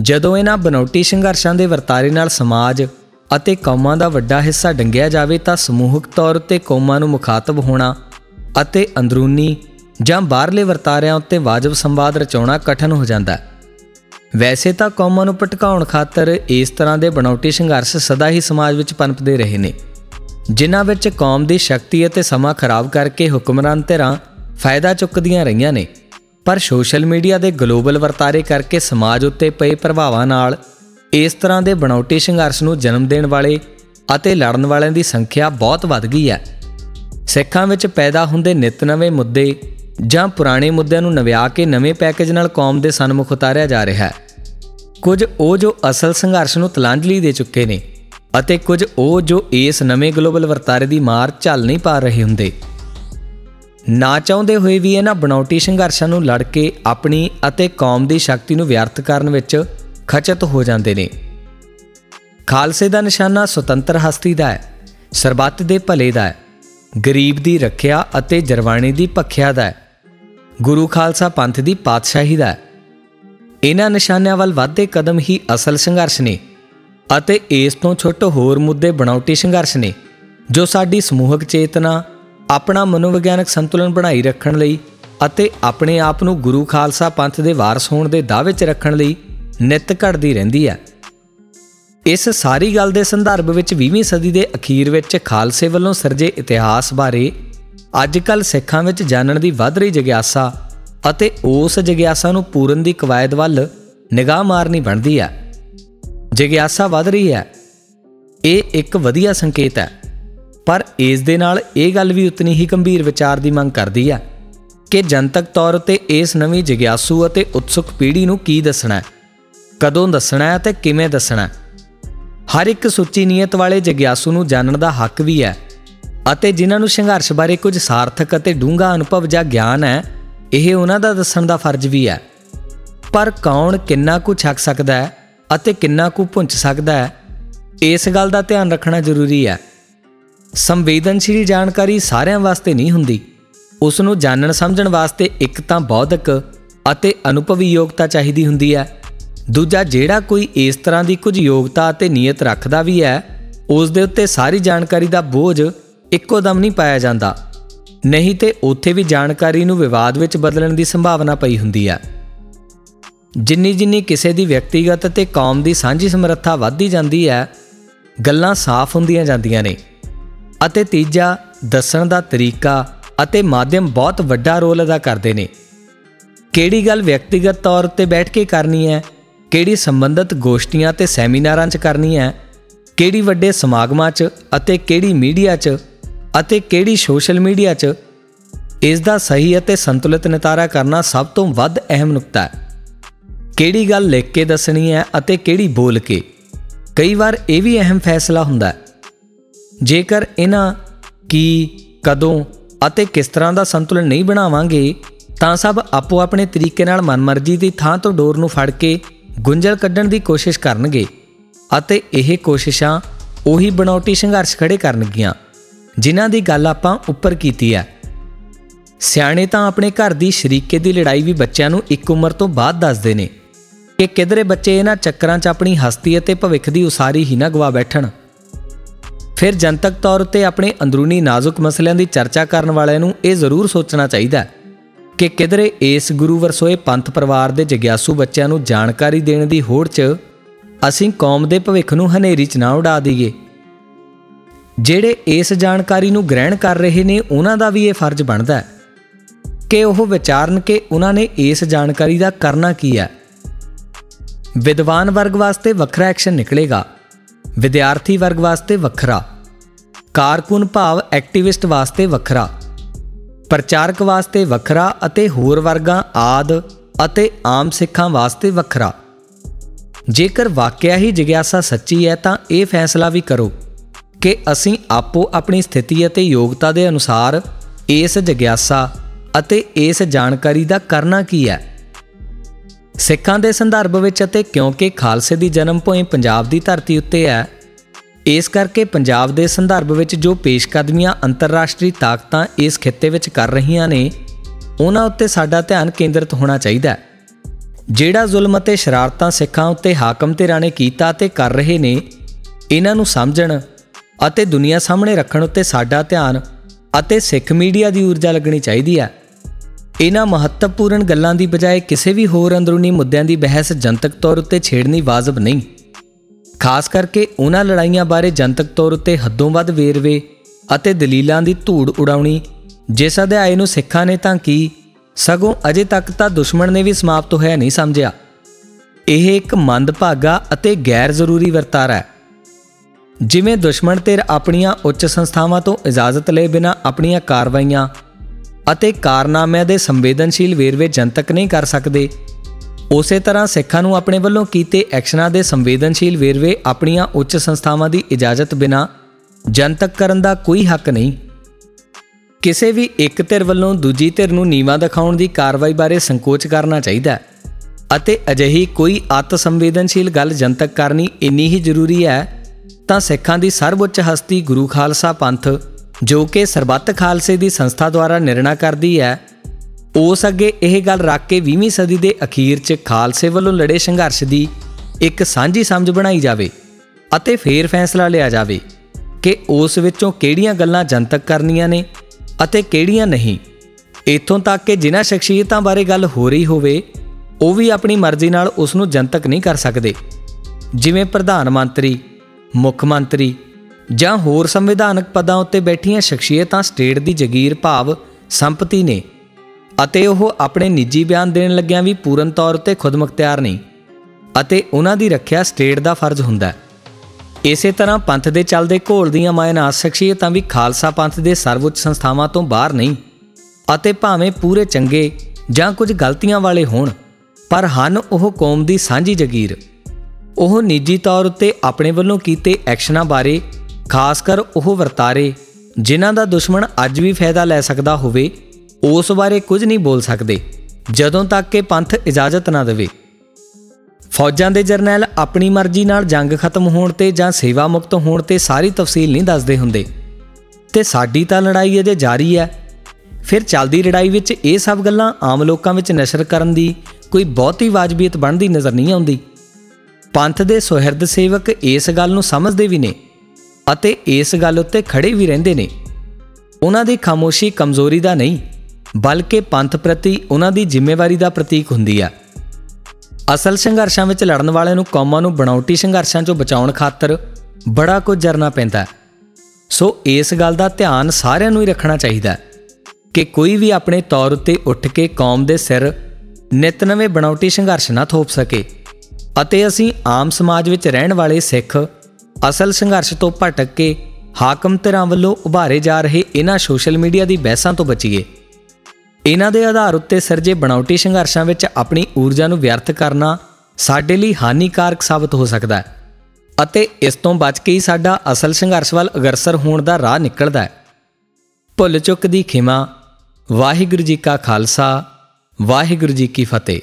ਜਦੋਂ ਇਹਨਾਂ ਬਨੌਟੀ ਸੰਘਰਸ਼ਾਂ ਦੇ ਵਰਤਾਰੇ ਨਾਲ ਸਮਾਜ ਅਤੇ ਕੌਮਾਂ ਦਾ ਵੱਡਾ ਹਿੱਸਾ ਡੰਗਿਆ ਜਾਵੇ ਤਾਂ ਸਮੂਹਕ ਤੌਰ ਤੇ ਕੌਮਾਂ ਨੂੰ ਮੁਖਾਤਬ ਹੋਣਾ ਅਤੇ ਅੰਦਰੂਨੀ ਜਾਂ ਬਾਹਰਲੇ ਵਰਤਾਰਿਆਂ ਉੱਤੇ ਵਾਜਬ ਸੰਵਾਦ ਰਚਾਉਣਾ ਕਠਨ ਹੋ ਜਾਂਦਾ ਹੈ। ਵੈਸੇ ਤਾਂ ਕੌਮਾਂ ਨੂੰ ਪਟਕਾਉਣ ਖਾਤਰ ਇਸ ਤਰ੍ਹਾਂ ਦੇ ਬਨੌਟੀ ਸੰਘਰਸ਼ ਸਦਾ ਹੀ ਸਮਾਜ ਵਿੱਚ ਪਨਪਦੇ ਰਹੇ ਨੇ, ਜਿਨ੍ਹਾਂ ਵਿੱਚ ਕੌਮ ਦੀ ਸ਼ਕਤੀ ਅਤੇ ਸਮਾਂ ਖਰਾਬ ਕਰਕੇ ਹੁਕਮਰਾਨ ਧਿਰਾਂ ਫਾਇਦਾ ਚੁੱਕਦੀਆਂ ਰਹੀਆਂ ਨੇ। ਪਰ ਸੋਸ਼ਲ ਮੀਡੀਆ ਦੇ ਗਲੋਬਲ ਵਰਤਾਰੇ ਕਰਕੇ ਸਮਾਜ ਉੱਤੇ ਪਏ ਪ੍ਰਭਾਵਾਂ ਨਾਲ ਇਸ ਤਰ੍ਹਾਂ ਦੇ ਬਣਾਉਟੀ ਸੰਘਰਸ਼ ਨੂੰ ਜਨਮ ਦੇਣ ਵਾਲੇ ਅਤੇ ਲੜਨ ਵਾਲਿਆਂ ਦੀ ਸੰਖਿਆ ਬਹੁਤ ਵੱਧ ਗਈ ਹੈ। ਸਿੱਖਾਂ ਵਿੱਚ ਪੈਦਾ ਹੁੰਦੇ ਨਿਤ ਨਵੇਂ ਮੁੱਦੇ ਜਾਂ ਪੁਰਾਣੇ ਮੁੱਦਿਆਂ ਨੂੰ ਨਵਿਆ ਕੇ ਨਵੇਂ ਪੈਕੇਜ ਨਾਲ ਕੌਮ ਦੇ ਸਨਮੁਖ ਉਤਾਰਿਆ ਜਾ ਰਿਹਾ ਹੈ। ਕੁਝ ਉਹ ਜੋ ਅਸਲ ਸੰਘਰਸ਼ ਨੂੰ ਤਲਾਂਜਲੀ ਦੇ ਚੁੱਕੇ ਨੇ ਅਤੇ ਕੁਝ ਉਹ ਜੋ ਇਸ ਨਵੇਂ ਗਲੋਬਲ ਵਰਤਾਰੇ ਦੀ ਮਾਰ ਝੱਲ ਨਹੀਂ ਪਾ ਰਹੇ ਹੁੰਦੇ। ਨਾ ਚਾਹੁੰਦੇ ਹੋਏ ਵੀ ਇਹਨਾਂ ਬਣਾਉਟੀ ਸੰਘਰਸ਼ਾਂ ਨੂੰ ਲੜ ਕੇ ਆਪਣੀ ਅਤੇ ਕੌਮ ਦੀ ਸ਼ਕਤੀ ਨੂੰ ਵਿਅਰਥ ਕਰਨ ਵਿੱਚ ਖਚਤ ਹੋ ਜਾਂਦੇ ਨੇ। ਖਾਲਸੇ ਦਾ ਨਿਸ਼ਾਨਾ ਸੁਤੰਤਰ ਹਸਤੀ ਦਾ ਹੈ, ਸਰਬੱਤ ਦੇ ਭਲੇ ਦਾ ਹੈ, ਗਰੀਬ ਦੀ ਰੱਖਿਆ ਅਤੇ ਜਰਵਾਣੀ ਦੀ ਭਖਿਆ ਦਾ ਹੈ, ਗੁਰੂ ਖਾਲਸਾ ਪੰਥ ਦੀ ਪਾਤਸ਼ਾਹੀ ਦਾ ਹੈ। ਇਹਨਾਂ ਨਿਸ਼ਾਨਿਆਂ ਵੱਲ ਵਧਦੇ ਕਦਮ ਹੀ ਅਸਲ ਸੰਘਰਸ਼ ਨੇ ਅਤੇ ਇਸ ਤੋਂ ਛੋਟੇ ਹੋਰ ਮੁੱਦੇ ਬਣਾਉਟੀ ਸੰਘਰਸ਼ ਨੇ, ਜੋ ਸਾਡੀ ਸਮੂਹਕ ਚੇਤਨਾ ਆਪਣਾ ਮਨੋਵਿਗਿਆਨਕ ਸੰਤੁਲਨ ਬਣਾਈ ਰੱਖਣ ਲਈ ਅਤੇ ਆਪਣੇ ਆਪ ਨੂੰ ਗੁਰੂ ਖਾਲਸਾ ਪੰਥ ਦੇ ਵਾਰਸ ਹੋਣ ਦੇ ਦਾਅਵੇ 'ਚ ਰੱਖਣ ਲਈ ਨਿਤ ਘੜਦੀ ਰਹਿੰਦੀ ਹੈ। ਇਸ ਸਾਰੀ ਗੱਲ ਦੇ ਸੰਦਰਭ ਵਿੱਚ 20ਵੀਂ ਸਦੀ ਦੇ ਅਖੀਰ ਵਿੱਚ ਖਾਲਸੇ ਵੱਲੋਂ ਸਿਰਜੇ ਇਤਿਹਾਸ ਬਾਰੇ ਅੱਜਕੱਲ ਸਿੱਖਾਂ ਵਿੱਚ ਜਾਣਨ ਦੀ ਵੱਧ ਰਹੀ ਜਿਗਿਆਸਾ ਅਤੇ ਉਸ ਜਿਗਿਆਸਾ ਨੂੰ ਪੂਰਨ ਦੀ ਕਵਾਇਦ ਵੱਲ ਨਿਗਾਹ ਮਾਰਨੀ ਬਣਦੀ ਹੈ। ਜਿਗਿਆਸਾ ਵੱਧ ਰਹੀ ਹੈ। ਇਹ ਇੱਕ ਵਧੀਆ ਸੰਕੇਤ ਹੈ। ਪਰ ਇਸ ਦੇ ਨਾਲ ਇਹ ਗੱਲ ਵੀ ਉਤਨੀ ਹੀ ਗੰਭੀਰ ਵਿਚਾਰ ਦੀ ਮੰਗ ਕਰਦੀ ਹੈ ਕਿ ਜਨਤਕ ਤੌਰ ਉਤੇ ਇਸ ਨਵੀਂ ਜਿਗਿਆਸੂ ਅਤੇ ਉਤਸੁਕ ਪੀੜ੍ਹੀ ਨੂੰ ਕੀ ਦੱਸਣਾ ਹੈ? ਕਦੋਂ ਦੱਸਣਾ ਹੈ ਤੇ ਕਿਵੇਂ ਦੱਸਣਾ ਹੈ? ਹਰ ਇੱਕ ਸੁੱਚੀ ਨੀਅਤ ਵਾਲੇ ਜਿਗਿਆਸੂ ਨੂੰ ਜਾਣਨ ਦਾ ਹੱਕ ਵੀ ਹੈ ਅਤੇ ਜਿਨ੍ਹਾਂ ਨੂੰ ਸੰਘਰਸ਼ ਬਾਰੇ ਕੁਝ ਸਾਰਥਕ ਅਤੇ ਡੂੰਘਾ ਅਨੁਭਵ ਜਾਂ ਗਿਆਨ ਹੈ, ਇਹ ਉਹਨਾਂ ਦਾ ਦੱਸਣ ਦਾ ਫਰਜ਼ ਵੀ ਹੈ। ਪਰ ਕੌਣ ਕਿੰਨਾ ਕੁ ਛਕ ਸਕਦਾ ਹੈ ਅਤੇ ਕਿੰਨਾ ਕੁ ਪੁੰਚ ਸਕਦਾ ਹੈ, ਇਸ ਗੱਲ ਦਾ ਧਿਆਨ ਰੱਖਣਾ ਜ਼ਰੂਰੀ ਹੈ। ਸੰਵੇਦਨਸ਼ੀਲ ਜਾਣਕਾਰੀ ਸਾਰਿਆਂ ਵਾਸਤੇ ਨਹੀਂ ਹੁੰਦੀ। ਉਸ ਨੂੰ ਜਾਣਨ ਸਮਝਣ ਵਾਸਤੇ ਇੱਕ ਤਾਂ ਬੌਧਿਕ ਅਤੇ ਅਨੁਭਵੀ ਯੋਗਤਾ ਚਾਹੀਦੀ ਹੁੰਦੀ ਹੈ। ਦੂਜਾ, ਜਿਹੜਾ ਕੋਈ ਇਸ ਤਰ੍ਹਾਂ ਦੀ ਕੁਝ ਯੋਗਤਾ ਅਤੇ ਨੀਅਤ ਰੱਖਦਾ ਵੀ ਹੈ ਉਸ ਦੇ ਉੱਤੇ ਸਾਰੀ ਜਾਣਕਾਰੀ ਦਾ ਬੋਝ ਇੱਕੋ ਦਮ ਨਹੀਂ ਪਾਇਆ ਜਾਂਦਾ। ਨਹੀਂ ਤੇ ਉੱਥੇ ਵੀ ਜਾਣਕਾਰੀ ਨੂੰ ਵਿਵਾਦ ਵਿੱਚ ਬਦਲਣ ਦੀ ਸੰਭਾਵਨਾ ਪਈ ਹੁੰਦੀ ਹੈ। ਜਿੰਨੀ ਜਿੰਨੀ ਕਿਸੇ ਦੀ ਵਿਅਕਤੀਗਤ ਅਤੇ ਕੌਮ ਦੀ ਸਾਂਝੀ ਸਮਰੱਥਾ ਵਧਦੀ ਜਾਂਦੀ ਹੈ, ਗੱਲਾਂ ਸਾਫ਼ ਹੁੰਦੀਆਂ ਜਾਂਦੀਆਂ ਨੇ। ਅਤੇ ਤੀਜਾ, ਦੱਸਣ ਦਾ ਤਰੀਕਾ ਅਤੇ ਮਾਧਿਅਮ ਬਹੁਤ ਵੱਡਾ ਰੋਲ ਅਦਾ ਕਰਦੇ ਨੇ। ਕਿਹੜੀ ਗੱਲ ਵਿਅਕਤੀਗਤ ਤੌਰ ਤੇ ਬੈਠ ਕੇ ਕਰਨੀ ਹੈ? ਕਿਹੜੀ ਸੰਬੰਧਿਤ ਗੋਸ਼ਟੀਆਂ ਤੇ ਸੈਮੀਨਾਰਾਂ 'ਚ ਕਰਨੀ ਹੈ? ਕਿਹੜੀ ਵੱਡੇ ਸਮਾਗਮਾਂ 'ਚ ਅਤੇ ਕਿਹੜੀ ਮੀਡੀਆ 'ਚ ਅਤੇ ਕਿਹੜੀ ਸੋਸ਼ਲ ਮੀਡੀਆ 'ਚ? ਇਸ ਦਾ ਸਹੀ ਅਤੇ ਸੰਤੁਲਿਤ ਨਿਤਾਰਾ ਕਰਨਾ ਸਭ ਤੋਂ ਵੱਧ ਅਹਿਮ ਨੁਕਤਾ ਹੈ। ਕਿਹੜੀ ਗੱਲ ਲਿਖ ਕੇ ਦੱਸਣੀ ਹੈ ਅਤੇ ਕਿਹੜੀ ਬੋਲ ਕੇ? ਕਈ ਵਾਰ ਇਹ ਵੀ ਅਹਿਮ ਫੈਸਲਾ ਹੁੰਦਾ ਹੈ। ਜੇਕਰ ਇਹਨਾਂ ਕੀ ਕਦੋਂ ਅਤੇ ਕਿਸ ਤਰ੍ਹਾਂ ਦਾ ਸੰਤੁਲਨ ਨਹੀਂ ਬਣਾਵਾਂਗੇ, ਤਾਂ ਸਭ ਆਪੋ ਆਪਣੇ ਤਰੀਕੇ ਨਾਲ ਮਨਮਰਜ਼ੀ ਦੀ ਥਾਂ ਤੋਂ ਡੋਰ ਨੂੰ ਫੜ ਕੇ ਗੁੰਝਲ ਕੱਢਣ ਦੀ ਕੋਸ਼ਿਸ਼ ਕਰਨਗੇ ਅਤੇ ਇਹ ਕੋਸ਼ਿਸ਼ਾਂ ਉਹੀ ਬਣਾਉਟੀ ਸੰਘਰਸ਼ ਖੜੇ ਕਰਨਗੀਆਂ, ਜਿਨ੍ਹਾਂ ਦੀ ਗੱਲ ਆਪਾਂ ਉੱਪਰ ਕੀਤੀ ਹੈ। ਸਿਆਣੇ ਤਾਂ ਆਪਣੇ ਘਰ ਦੀ ਸ਼ਰੀਕੇ ਦੀ ਲੜਾਈ ਵੀ ਬੱਚਿਆਂ ਨੂੰ ਇੱਕ ਉਮਰ ਤੋਂ ਬਾਅਦ ਦੱਸਦੇ ਨੇ ਕਿ ਕਿਧਰੇ ਬੱਚੇ ਇਹਨਾਂ ਚੱਕਰਾਂ 'ਚ ਆਪਣੀ ਹਸਤੀ ਅਤੇ ਭਵਿੱਖ ਦੀ ਉਸਾਰੀ ਹੀ ਨਾ ਗਵਾ ਬੈਠਣ। ਫਿਰ ਜਨਤਕ ਤੌਰ ਉਤੇ ਆਪਣੇ ਅੰਦਰੂਨੀ ਨਾਜ਼ੁਕ ਮਸਲਿਆਂ ਦੀ ਚਰਚਾ ਕਰਨ ਵਾਲਿਆਂ ਨੂੰ ਇਹ ਜ਼ਰੂਰ ਸੋਚਣਾ ਚਾਹੀਦਾ ਹੈ ਕਿ ਕਿਧਰੇ ਇਸ ਗੁਰੂ ਵਰਸੋਏ ਪੰਥ ਪਰਿਵਾਰ ਦੇ ਜਿਗਿਆਸੂ ਬੱਚਿਆਂ ਨੂੰ ਜਾਣਕਾਰੀ ਦੇਣ ਦੀ ਹੋੜ 'ਚ ਅਸੀਂ ਕੌਮ ਦੇ ਭਵਿੱਖ ਨੂੰ ਹਨੇਰੀ 'ਚ ਨਾ ਉਡਾ ਦਈਏ। ਜਿਹੜੇ ਇਸ ਜਾਣਕਾਰੀ ਨੂੰ ਗ੍ਰਹਿਣ ਕਰ ਰਹੇ ਨੇ, ਉਹਨਾਂ ਦਾ ਵੀ ਇਹ ਫਰਜ਼ ਬਣਦਾ ਹੈ ਕਿ ਉਹ ਵਿਚਾਰਨ ਕਿ ਉਹਨਾਂ ਨੇ ਇਸ ਜਾਣਕਾਰੀ ਦਾ ਕਰਨਾ ਕੀ ਹੈ। ਵਿਦਵਾਨ ਵਰਗ ਵਾਸਤੇ ਵੱਖਰਾ ਐਕਸ਼ਨ ਨਿਕਲੇਗਾ। ਵਿਦਿਆਰਥੀ ਵਰਗ ਵਾਸਤੇ ਵੱਖਰਾ, ਕਾਰਕੁਨ ਭਾਵ ਐਕਟਿਵਿਸਟ ਵਾਸਤੇ ਵੱਖਰਾ, ਪ੍ਰਚਾਰਕ ਵਾਸਤੇ ਵੱਖਰਾ ਅਤੇ ਹੋਰ ਵਰਗਾਂ ਆਦ ਅਤੇ ਆਮ ਸਿੱਖਾਂ ਵਾਸਤੇ ਵੱਖਰਾ। ਜੇਕਰ ਵਾਕਿਆ ਹੀ ਜਿਗਿਆਸਾ ਸੱਚੀ ਹੈ ਤਾਂ ਇਹ ਫੈਸਲਾ ਵੀ ਕਰੋ ਕਿ ਅਸੀਂ ਆਪੋ ਆਪਣੀ ਸਥਿਤੀ ਅਤੇ ਯੋਗਤਾ ਦੇ ਅਨੁਸਾਰ ਇਸ ਜਿਗਿਆਸਾ ਅਤੇ ਇਸ ਜਾਣਕਾਰੀ ਦਾ ਕਰਨਾ ਕੀ ਹੈ। ਸਿੱਖਾਂ ਦੇ ਸੰਦਰਭ ਵਿੱਚ ਅਤੇ ਕਿਉਂਕਿ ਖਾਲਸੇ ਦੀ ਜਨਮ ਭੂਮੀ ਪੰਜਾਬ ਦੀ ਧਰਤੀ ਉੱਤੇ ਹੈ, ਇਸ ਕਰਕੇ ਪੰਜਾਬ ਦੇ ਸੰਦਰਭ ਵਿੱਚ ਜੋ ਪੇਸ਼ਕਦਮੀਆਂ ਅੰਤਰਰਾਸ਼ਟਰੀ ਤਾਕਤਾਂ ਇਸ ਖਿੱਤੇ ਵਿੱਚ ਕਰ ਰਹੀਆਂ ਨੇ, ਉਹਨਾਂ ਉੱਤੇ ਸਾਡਾ ਧਿਆਨ ਕੇਂਦਰਿਤ ਹੋਣਾ ਚਾਹੀਦਾ ਹੈ। ਜਿਹੜਾ ਜ਼ੁਲਮ ਅਤੇ ਸ਼ਰਾਰਤਾਂ ਸਿੱਖਾਂ ਉੱਤੇ ਹਾਕਮ ਤੇ ਰਾਣੇ ਕੀਤਾ ਤੇ ਕਰ ਰਹੇ ਨੇ, ਇਹਨਾਂ ਨੂੰ ਸਮਝਣ ਅਤੇ ਦੁਨੀਆ ਸਾਹਮਣੇ ਰੱਖਣ ਉੱਤੇ ਸਾਡਾ ਧਿਆਨ ਅਤੇ ਸਿੱਖ ਮੀਡੀਆ ਦੀ ਊਰਜਾ ਲੱਗਣੀ ਚਾਹੀਦੀ ਹੈ। ਇਹਨਾਂ ਮਹੱਤਵਪੂਰਨ ਗੱਲਾਂ ਦੀ ਬਜਾਏ ਕਿਸੇ ਵੀ ਹੋਰ ਅੰਦਰੂਨੀ ਮੁੱਦਿਆਂ ਦੀ ਬਹਿਸ ਜਨਤਕ ਤੌਰ ਉੱਤੇ ਛੇੜਨੀ ਵਾਜਬ ਨਹੀਂ। ਖਾਸ ਕਰਕੇ ਉਹਨਾਂ ਲੜਾਈਆਂ ਬਾਰੇ ਜਨਤਕ ਤੌਰ ਉੱਤੇ ਹੱਦੋਂ ਵੱਧ ਵੇਰਵੇ ਅਤੇ ਦਲੀਲਾਂ ਦੀ ਧੂੜ ਉਡਾਉਣੀ, ਜਿਸ ਅਧਿਆਏ ਨੂੰ ਸਿੱਖਾਂ ਨੇ ਤਾਂ ਕੀ, ਸਗੋਂ ਅਜੇ ਤੱਕ ਤਾਂ ਦੁਸ਼ਮਣ ਨੇ ਵੀ ਸਮਾਪਤ ਹੋਇਆ ਨਹੀਂ ਸਮਝਿਆ। ਇਹ ਇੱਕ ਮੰਦਭਾਗਾ ਅਤੇ ਗੈਰ ਜ਼ਰੂਰੀ ਵਰਤਾਰਾ ਹੈ। ਜਿਵੇਂ ਦੁਸ਼ਮਣ ਧਿਰ ਆਪਣੀਆਂ ਉੱਚ ਸੰਸਥਾਵਾਂ ਤੋਂ ਇਜਾਜ਼ਤ ਲਏ ਬਿਨਾ ਆਪਣੀਆਂ ਕਾਰਵਾਈਆਂ ਅਤੇ ਕਾਰਨਾਮਿਆਂ ਦੇ ਸੰਵੇਦਨਸ਼ੀਲ ਵੇਰਵੇ ਜਨਤਕ ਨਹੀਂ ਕਰ ਸਕਦੇ। ਉਸੇ ਤਰ੍ਹਾਂ ਸਿੱਖਾਂ ਨੂੰ ਆਪਣੇ ਵੱਲੋਂ ਕੀਤੇ ਐਕਸ਼ਨਾਂ ਦੇ ਸੰਵੇਦਨਸ਼ੀਲ ਵੇਰਵੇ ਆਪਣੀਆਂ ਉੱਚ ਸੰਸਥਾਵਾਂ ਦੀ ਇਜਾਜ਼ਤ ਬਿਨਾ ਜਨਤਕ ਕਰਨ ਦਾ ਕੋਈ ਹੱਕ ਨਹੀਂ। ਕਿਸੇ ਵੀ ਇੱਕ ਧਿਰ ਵੱਲੋਂ ਦੂਜੀ ਧਿਰ ਨੂੰ ਨੀਵਾ ਦਿਖਾਉਣ ਦੀ ਕਾਰਵਾਈ ਬਾਰੇ ਸੰਕੋਚ ਕਰਨਾ ਚਾਹੀਦਾ ਹੈ। ਅਤੇ ਅਜਿਹੀ ਕੋਈ ਅਤ ਸੰਵੇਦਨਸ਼ੀਲ ਗੱਲ ਜਨਤਕ ਕਰਨੀ ਇੰਨੀ ਹੀ ਜ਼ਰੂਰੀ ਹੈ, ਤਾਂ ਸਿੱਖਾਂ ਦੀ ਸਰਵਉੱਚ ਹਸਤੀ ਗੁਰੂ ਖਾਲਸਾ ਪੰਥ ਜੋ ਕਿ ਸਰਬੱਤ ਖਾਲਸੇ ਦੀ ਸੰਸਥਾ ਦੁਆਰਾ ਨਿਰਣਾ ਕਰਦੀ ਹੈ। ਉਸ ਅੱਗੇ ਇਹ ਗੱਲ ਰੱਖ ਕੇ 20ਵੀਂ ਸਦੀ ਦੇ ਅਖੀਰ 'ਚ ਖਾਲਸੇ ਵੱਲੋਂ ਲੜੇ ਸੰਘਰਸ਼ ਦੀ ਇੱਕ ਸਾਂਝੀ ਸਮਝ ਬਣਾਈ ਜਾਵੇ ਅਤੇ ਫੇਰ ਫੈਸਲਾ ਲਿਆ ਜਾਵੇ ਕਿ ਉਸ ਵਿੱਚੋਂ ਕਿਹੜੀਆਂ ਗੱਲਾਂ ਜਨਤਕ ਕਰਨੀਆਂ ਨੇ ਅਤੇ ਕਿਹੜੀਆਂ ਨਹੀਂ। ਇਥੋਂ ਤੱਕ ਕਿ ਜਿਨ੍ਹਾਂ ਸ਼ਖਸੀਅਤਾਂ ਬਾਰੇ ਗੱਲ ਹੋ ਰਹੀ ਹੋਵੇ, ਉਹ ਵੀ ਆਪਣੀ ਮਰਜ਼ੀ ਨਾਲ ਉਸ ਨੂੰ ਜਨਤਕ ਨਹੀਂ ਕਰ ਸਕਦੇ। ਜਿਵੇਂ ਪ੍ਰਧਾਨ ਮੰਤਰੀ, ਮੁੱਖ ਮੰਤਰੀ ਜਾਂ ਹੋਰ ਸੰਵਿਧਾਨਕ ਪਦਾਂ ਉੱਤੇ ਬੈਠੀਆਂ ਸ਼ਖਸੀਅਤਾਂ ਸਟੇਟ ਦੀ ਜਗੀਰ ਭਾਵ ਸੰਪਤੀ ਨੇ ਅਤੇ ਉਹ ਆਪਣੇ ਨਿੱਜੀ ਬਿਆਨ ਦੇਣ ਲੱਗਿਆਂ ਵੀ ਪੂਰਨ ਤੌਰ ਤੇ ਖੁਦਮੁਖਤਿਆਰ ਨਹੀਂ ਅਤੇ ਉਹਨਾਂ ਦੀ ਰੱਖਿਆ ਸਟੇਟ ਦਾ ਫਰਜ਼ ਹੁੰਦਾ ਹੈ। ਇਸੇ ਤਰ੍ਹਾਂ ਪੰਥ ਦੇ ਚੱਲਦੇ ਘੋਲ ਦੀਆਂ ਮਾਇਨਾਤ ਸ਼ਖਸੀਅਤਾਂ ਵੀ ਖਾਲਸਾ ਪੰਥ ਦੇ ਸਰਵਉੱਚ ਸੰਸਥਾਵਾਂ ਤੋਂ ਬਾਹਰ ਨਹੀਂ ਅਤੇ ਭਾਵੇਂ ਪੂਰੇ ਚੰਗੇ ਜਾਂ ਕੁਝ ਗਲਤੀਆਂ ਵਾਲੇ ਹੋਣ, ਪਰ ਹਨ ਉਹ ਕੌਮ ਦੀ ਸਾਂਝੀ ਜਗੀਰ। ਉਹ ਨਿੱਜੀ ਤੌਰ ਉੱਤੇ ਆਪਣੇ ਵੱਲੋਂ ਕੀਤੇ ਐਕਸ਼ਨਾਂ ਬਾਰੇ ਖਾਸ ਕਰ ਉਹ ਵਰਤਾਰੇ, ਜਿਨ੍ਹਾਂ ਦਾ ਦੁਸ਼ਮਣ ਅੱਜ ਵੀ ਫਾਇਦਾ ਲੈ ਸਕਦਾ ਹੋਵੇ, ਉਸ ਬਾਰੇ ਕੁਝ ਨਹੀਂ ਬੋਲ ਸਕਦੇ, ਜਦੋਂ ਤੱਕ ਕਿ ਪੰਥ ਇਜਾਜ਼ਤ ਨਾ ਦੇਵੇ। ਫੌਜਾਂ ਦੇ ਜਰਨੈਲ ਆਪਣੀ ਮਰਜ਼ੀ ਨਾਲ ਜੰਗ ਖਤਮ ਹੋਣ ਤੇ ਜਾਂ ਸੇਵਾ ਮੁਕਤ ਹੋਣ ਤੇ ਸਾਰੀ ਤਫਸੀਲ ਨਹੀਂ ਦੱਸਦੇ ਹੁੰਦੇ। ਤੇ ਸਾਡੀ ਤਾਂ ਲੜਾਈ ਅਜੇ ਜਾਰੀ ਹੈ। ਫਿਰ ਚੱਲਦੀ ਲੜਾਈ ਵਿੱਚ ਇਹ ਸਭ ਗੱਲਾਂ ਆਮ ਲੋਕਾਂ ਵਿੱਚ ਨਸ਼ਰ ਕਰਨ ਦੀ ਕੋਈ ਬਹੁਤੀ ਵਾਜਬੀਅਤ ਬਣਦੀ ਨਜ਼ਰ ਨਹੀਂ ਆਉਂਦੀ। ਪੰਥ ਦੇ ਸੁਹਿਰਦ ਸੇਵਕ ਇਸ ਗੱਲ ਨੂੰ ਸਮਝਦੇ ਵੀ ਨੇ ਅਤੇ ਇਸ ਗੱਲ ਉੱਤੇ ਖੜੇ ਵੀ ਰਹਿੰਦੇ ਨੇ। ਉਹਨਾਂ ਦੀ ਖਾਮੋਸ਼ੀ ਕਮਜ਼ੋਰੀ ਦਾ ਨਹੀਂ, ਬਲਕਿ ਪੰਥ ਪ੍ਰਤੀ ਉਹਨਾਂ ਦੀ ਜ਼ਿੰਮੇਵਾਰੀ ਦਾ ਪ੍ਰਤੀਕ ਹੁੰਦੀ ਆ। ਅਸਲ ਸੰਘਰਸ਼ਾਂ ਵਿੱਚ ਲੜਨ ਵਾਲਿਆਂ ਨੂੰ ਕੌਮਾਂ ਨੂੰ ਬਣਾਉਟੀ ਸੰਘਰਸ਼ਾਂ ਤੋਂ ਬਚਾਉਣ ਖਾਤਰ ਬੜਾ ਕੁਝ ਜਰਨਾ ਪੈਂਦਾ। ਸੋ ਇਸ ਗੱਲ ਦਾ ਧਿਆਨ ਸਾਰਿਆਂ ਨੂੰ ਹੀ ਰੱਖਣਾ ਚਾਹੀਦਾ ਕਿ ਕੋਈ ਵੀ ਆਪਣੇ ਤੌਰ ਉੱਤੇ ਉੱਠ ਕੇ ਕੌਮ ਦੇ ਸਿਰ ਨਿਤ ਨਵੇਂ ਬਣਾਉਟੀ ਸੰਘਰਸ਼ ਨਾ ਥੋਪ ਸਕੇ ਅਤੇ ਅਸੀਂ ਆਮ ਸਮਾਜ ਵਿੱਚ ਰਹਿਣ ਵਾਲੇ ਸਿੱਖ ਅਸਲ ਸੰਘਰਸ਼ ਤੋਂ ਭਟਕ ਕੇ ਹਾਕਮ ਧਿਰਾਂ ਵੱਲੋਂ ਉਭਾਰੇ ਜਾ ਰਹੇ ਇਹਨਾਂ ਸੋਸ਼ਲ ਮੀਡੀਆ ਦੀ ਬਹਿਸਾਂ ਤੋਂ ਬਚੀਏ। ਇਹਨਾਂ ਦੇ ਆਧਾਰ ਉੱਤੇ ਸਰਜੇ ਬਣਾਉਟੀ ਸੰਘਰਸ਼ਾਂ ਵਿੱਚ ਆਪਣੀ ਊਰਜਾ ਨੂੰ ਵਿਅਰਥ ਕਰਨਾ ਸਾਡੇ ਲਈ ਹਾਨੀਕਾਰਕ ਸਾਬਤ ਹੋ ਸਕਦਾ ਹੈ ਅਤੇ ਇਸ ਤੋਂ ਬਚ ਕੇ ਹੀ ਸਾਡਾ ਅਸਲ ਸੰਘਰਸ਼ ਵੱਲ ਅਗਰਸਰ ਹੋਣ ਦਾ ਰਾਹ ਨਿਕਲਦਾ ਹੈ। ਭੁੱਲ ਚੁੱਕ ਦੀ ਖਿਮਾ, ਵਾਹਿਗੁਰੂ ਜੀ ਕਾ ਖਾਲਸਾ, ਵਾਹਿਗੁਰੂ ਜੀ ਕੀ ਫਤਿਹ।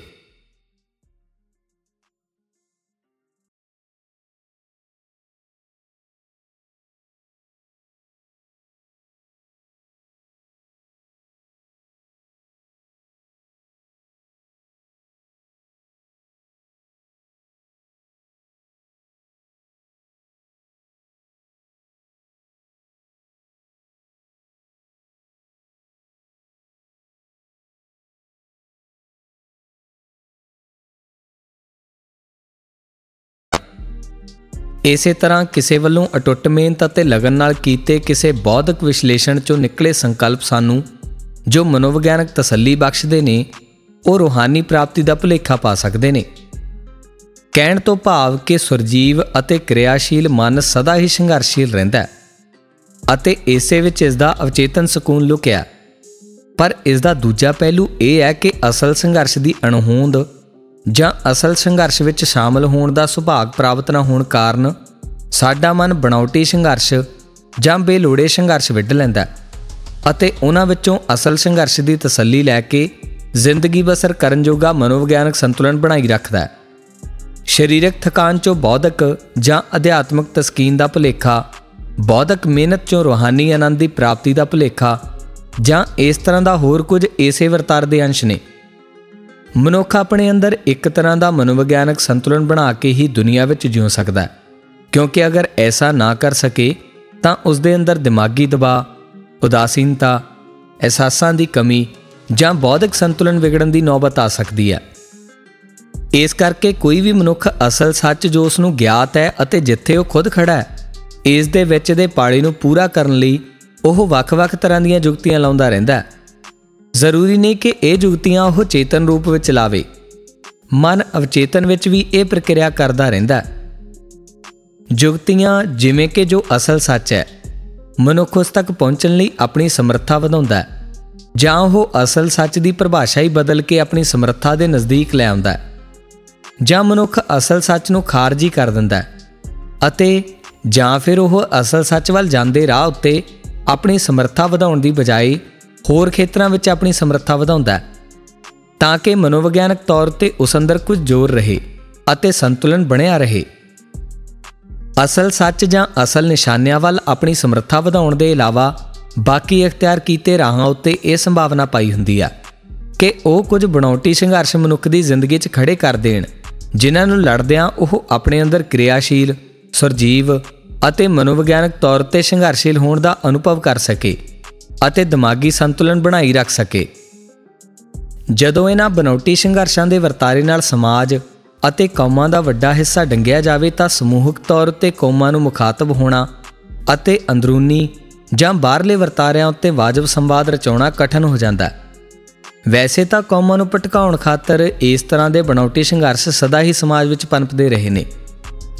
ਇਸੇ ਤਰ੍ਹਾਂ ਕਿਸੇ ਵੱਲੋਂ ਅਟੁੱਟ ਮਿਹਨਤ ਅਤੇ ਲਗਨ ਨਾਲ ਕੀਤੇ ਕਿਸੇ ਬੌਧਿਕ ਵਿਸ਼ਲੇਸ਼ਣ ਚੋਂ ਨਿਕਲੇ ਸੰਕਲਪ ਸਾਨੂੰ, ਜੋ ਮਨੋਵਿਗਿਆਨਕ ਤਸੱਲੀ ਬਖਸ਼ਦੇ ਨੇ, ਉਹ ਰੂਹਾਨੀ ਪ੍ਰਾਪਤੀ ਦਾ ਭੁਲੇਖਾ ਪਾ ਸਕਦੇ ਨੇ। ਕਹਿਣ ਤੋਂ ਭਾਵ ਕਿ ਸੁਰਜੀਵ ਅਤੇ ਕਿਰਿਆਸ਼ੀਲ ਮਨ ਸਦਾ ਹੀ ਸੰਘਰਸ਼ੀਲ ਰਹਿੰਦਾ ਹੈ ਅਤੇ ਇਸੇ ਵਿੱਚ ਇਸ ਦਾ ਅਵਚੇਤਨ ਸਕੂਨ ਲੁਕਿਆ ਪਰ ਇਸ ਦਾ ਦੂਜਾ ਪਹਿਲੂ ਇਹ ਹੈ ਕਿ ਅਸਲ ਸੰਘਰਸ਼ ਦੀ ਅਣਹੋਂਦ ਜਾਂ ਅਸਲ ਸੰਘਰਸ਼ ਵਿੱਚ ਸ਼ਾਮਲ ਹੋਣ ਦਾ ਸੁਭਾਗ ਪ੍ਰਾਪਤ ਨਾ ਹੋਣ ਕਾਰਨ ਸਾਡਾ ਮਨ ਬਣਾਉਟੀ ਸੰਘਰਸ਼ ਜਾਂ ਬੇਲੋੜੇ ਸੰਘਰਸ਼ ਵਿੱਢ ਲੈਂਦਾ ਅਤੇ ਉਹਨਾਂ ਵਿੱਚੋਂ ਅਸਲ ਸੰਘਰਸ਼ ਦੀ ਤਸੱਲੀ ਲੈ ਕੇ ਜ਼ਿੰਦਗੀ ਬਸਰ ਕਰਨ ਜੋਗਾ ਮਨੋਵਿਗਿਆਨਕ ਸੰਤੁਲਨ ਬਣਾਈ ਰੱਖਦਾ ਹੈ। ਸਰੀਰਕ ਥਕਾਨ ਚੋਂ ਬੌਧਿਕ ਜਾਂ ਅਧਿਆਤਮਿਕ ਤਸਕੀਨ ਦਾ ਭੁਲੇਖਾ, ਬੌਧਿਕ ਮਿਹਨਤ ਚੋਂ ਰੂਹਾਨੀ ਆਨੰਦ ਦੀ ਪ੍ਰਾਪਤੀ ਦਾ ਭੁਲੇਖਾ ਜਾਂ ਇਸ ਤਰ੍ਹਾਂ ਦਾ ਹੋਰ ਕੁਝ ਏਸੇ ਵਰਤਾਰ ਦੇ ਅੰਸ਼ ਨੇ। ਮਨੁੱਖ ਆਪਣੇ ਅੰਦਰ ਇੱਕ ਤਰ੍ਹਾਂ ਦਾ ਮਨੋਵਿਗਿਆਨਕ ਸੰਤੁਲਨ ਬਣਾ ਕੇ ਹੀ ਦੁਨੀਆ ਵਿੱਚ ਜਿਉ ਸਕਦਾ ਹੈ। ਕਿਉਂਕਿ ਅਗਰ ਐਸਾ ਨਾ ਕਰ ਸਕੇ, ਤਾਂ ਉਸ ਦੇ ਅੰਦਰ ਦਿਮਾਗੀ ਦਬਾਅ, ਉਦਾਸੀਨਤਾ, ਅਹਿਸਾਸਾਂ ਦੀ ਕਮੀ ਜਾਂ ਬੌਧਿਕ ਸੰਤੁਲਨ ਵਿਗੜਨ ਦੀ ਨੌਬਤ ਆ ਸਕਦੀ ਹੈ। ਇਸ ਕਰਕੇ ਕੋਈ ਵੀ ਮਨੁੱਖ ਅਸਲ ਸੱਚ ਜੋ ਉਸ ਨੂੰ ਗਿਆਤ ਹੈ ਅਤੇ ਜਿੱਥੇ ਉਹ ਖੁਦ ਖੜਾ ਹੈ, ਇਸ ਦੇ ਵਿੱਚ ਦੇ ਪਾੜੀ ਨੂੰ ਪੂਰਾ ਕਰਨ ਲਈ ਉਹ ਵੱਖ-ਵੱਖ ਤਰ੍ਹਾਂ ਦੀਆਂ ਜੁਗਤੀਆਂ ਲਾਉਂਦਾ ਰਹਿੰਦਾ ਹੈ। ਜ਼ਰੂਰੀ ਨਹੀਂ ਕਿ ਇਹ ਜੁਗਤੀਆਂ ਉਹ ਚੇਤਨ ਰੂਪ ਵਿੱਚ ਲਾਵੇ। ਮਨ ਅਵਚੇਤਨ ਵਿੱਚ ਵੀ ਇਹ ਪ੍ਰਕਿਰਿਆ ਕਰਦਾ ਰਹਿੰਦਾ ਹੈ। ਜੁਗਤੀਆਂ ਜਿਵੇਂ ਕਿ ਜੋ ਅਸਲ ਸੱਚ ਹੈ, ਮਨੁੱਖ ਉਸ ਤੱਕ ਪਹੁੰਚਣ ਲਈ ਆਪਣੀ ਸਮਰੱਥਾ ਵਧਾਉਂਦਾ ਹੈ, ਜਾਂ ਉਹ ਅਸਲ ਸੱਚ ਦੀ ਪਰਿਭਾਸ਼ਾ ਹੀ ਬਦਲ ਕੇ ਆਪਣੀ ਸਮਰੱਥਾ ਦੇ ਨਜ਼ਦੀਕ ਲੈ ਆਉਂਦਾ ਹੈ, ਜਾਂ ਮਨੁੱਖ ਅਸਲ ਸੱਚ ਨੂੰ ਖਾਰਜੀ ਕਰ ਦਿੰਦਾ ਹੈ, ਅਤੇ ਜਾਂ ਫਿਰ ਉਹ ਅਸਲ ਸੱਚ ਵੱਲ ਜਾਂਦੇ ਰਾਹ ਉੱਤੇ ਆਪਣੀ ਸਮਰੱਥਾ ਵਧਾਉਣ ਦੀ ਬਜਾਏ ਹੋਰ ਖੇਤਰਾਂ ਵਿੱਚ ਆਪਣੀ ਸਮਰੱਥਾ ਵਧਾਉਂਦਾ ਹੈ, ਤਾਂ ਕਿ ਮਨੋਵਿਗਿਆਨਕ ਤੌਰ ਤੇ ਉਸ ਅੰਦਰ ਕੁਝ ਜ਼ੋਰ ਰਹੇ ਅਤੇ ਸੰਤੁਲਨ ਬਣਿਆ ਰਹੇ। ਅਸਲ ਸੱਚ ਜਾਂ ਅਸਲ ਨਿਸ਼ਾਨਿਆਂ ਵੱਲ ਆਪਣੀ ਸਮਰੱਥਾ ਵਧਾਉਣ ਦੇ ਇਲਾਵਾ ਬਾਕੀ ਇਖਤਿਆਰ ਕੀਤੇ ਰਾਹਾਂ ਉੱਤੇ ਇਹ ਸੰਭਾਵਨਾ ਪਾਈ ਹੁੰਦੀ ਆ ਕਿ ਉਹ ਕੁਝ ਬਣਾਉਟੀ ਸੰਘਰਸ਼ ਮਨੁੱਖ ਦੀ ਜ਼ਿੰਦਗੀ 'ਚ ਖੜੇ ਕਰ ਦੇਣ, ਜਿਨ੍ਹਾਂ ਨੂੰ ਲੜਦਿਆਂ ਉਹ ਆਪਣੇ ਅੰਦਰ ਕਿਰਿਆਸ਼ੀਲ, ਸਰਜੀਵ ਅਤੇ ਮਨੋਵਿਗਿਆਨਕ ਤੌਰ ਤੇ ਸੰਘਰਸ਼ੀਲ ਹੋਣ ਦਾ ਅਨੁਭਵ ਕਰ ਸਕੇ। ਅਤੇ ਦਿਮਾਗੀ ਸੰਤੁਲਨ ਬਣਾਈ ਰੱਖ ਸਕੇ। ਜਦੋਂ ਇਹਨਾਂ ਬਨੌਟੀ ਸੰਘਰਸ਼ਾਂ ਦੇ ਵਰਤਾਰੇ ਨਾਲ ਸਮਾਜ ਅਤੇ ਕੌਮਾਂ ਦਾ ਵੱਡਾ ਹਿੱਸਾ ਡੰਗਿਆ ਜਾਵੇ ਤਾਂ ਸਮੂਹਕ ਤੌਰ ਉੱਤੇ ਕੌਮਾਂ ਨੂੰ ਮੁਖਾਤਬ ਹੋਣਾ ਅਤੇ ਅੰਦਰੂਨੀ ਜਾਂ ਬਾਹਰਲੇ ਵਰਤਾਰਿਆਂ ਉੱਤੇ ਵਾਜਬ ਸੰਵਾਦ ਰਚਾਉਣਾ ਕਠਨ ਹੋ ਜਾਂਦਾ ਹੈ। ਵੈਸੇ ਤਾਂ ਕੌਮਾਂ ਨੂੰ ਪਟਕਾਉਣ ਖਾਤਰ ਇਸ ਤਰ੍ਹਾਂ ਦੇ ਬਣਾਉਟੀ ਸੰਘਰਸ਼ ਸਦਾ ਹੀ ਸਮਾਜ ਵਿੱਚ ਪਨਪਦੇ ਰਹੇ ਨੇ,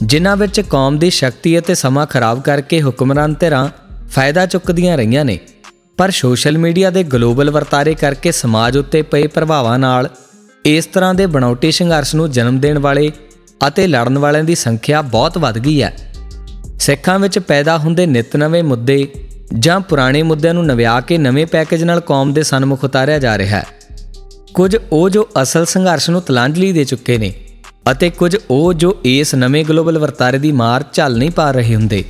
ਜਿਨ੍ਹਾਂ ਵਿੱਚ ਕੌਮ ਦੀ ਸ਼ਕਤੀ ਅਤੇ ਸਮਾਂ ਖਰਾਬ ਕਰਕੇ ਹੁਕਮਰਾਨ ਧਿਰਾਂ ਫਾਇਦਾ ਚੁੱਕਦੀਆਂ ਰਹੀਆਂ ਨੇ। ਪਰ ਸੋਸ਼ਲ ਮੀਡੀਆ ਦੇ ਗਲੋਬਲ ਵਰਤਾਰੇ ਕਰਕੇ ਸਮਾਜ ਉੱਤੇ ਪਏ ਪ੍ਰਭਾਵਾਂ ਨਾਲ ਇਸ ਤਰ੍ਹਾਂ ਦੇ ਬਣਾਉਟੀ ਸੰਘਰਸ਼ ਨੂੰ ਜਨਮ ਦੇਣ ਵਾਲੇ ਅਤੇ ਲੜਨ ਵਾਲਿਆਂ ਦੀ ਸੰਖਿਆ ਬਹੁਤ ਵੱਧ ਗਈ ਹੈ। ਸਿੱਖਾਂ ਵਿੱਚ ਪੈਦਾ ਹੁੰਦੇ ਨਿਤ ਨਵੇਂ ਮੁੱਦੇ ਜਾਂ ਪੁਰਾਣੇ ਮੁੱਦਿਆਂ ਨੂੰ ਨਵਿਆ ਕੇ ਨਵੇਂ ਪੈਕੇਜ ਨਾਲ ਕੌਮ ਦੇ ਸਨਮੁਖ ਉਤਾਰਿਆ ਜਾ ਰਿਹਾ ਹੈ। ਕੁਝ ਉਹ ਜੋ ਅਸਲ ਸੰਘਰਸ਼ ਨੂੰ ਤਲਾਂਜਲੀ ਦੇ ਚੁੱਕੇ ਨੇ ਅਤੇ ਕੁਝ ਉਹ ਜੋ ਇਸ ਨਵੇਂ ਗਲੋਬਲ ਵਰਤਾਰੇ ਦੀ ਮਾਰ ਝੱਲ ਨਹੀਂ ਪਾ ਰਹੇ ਹੁੰਦੇ।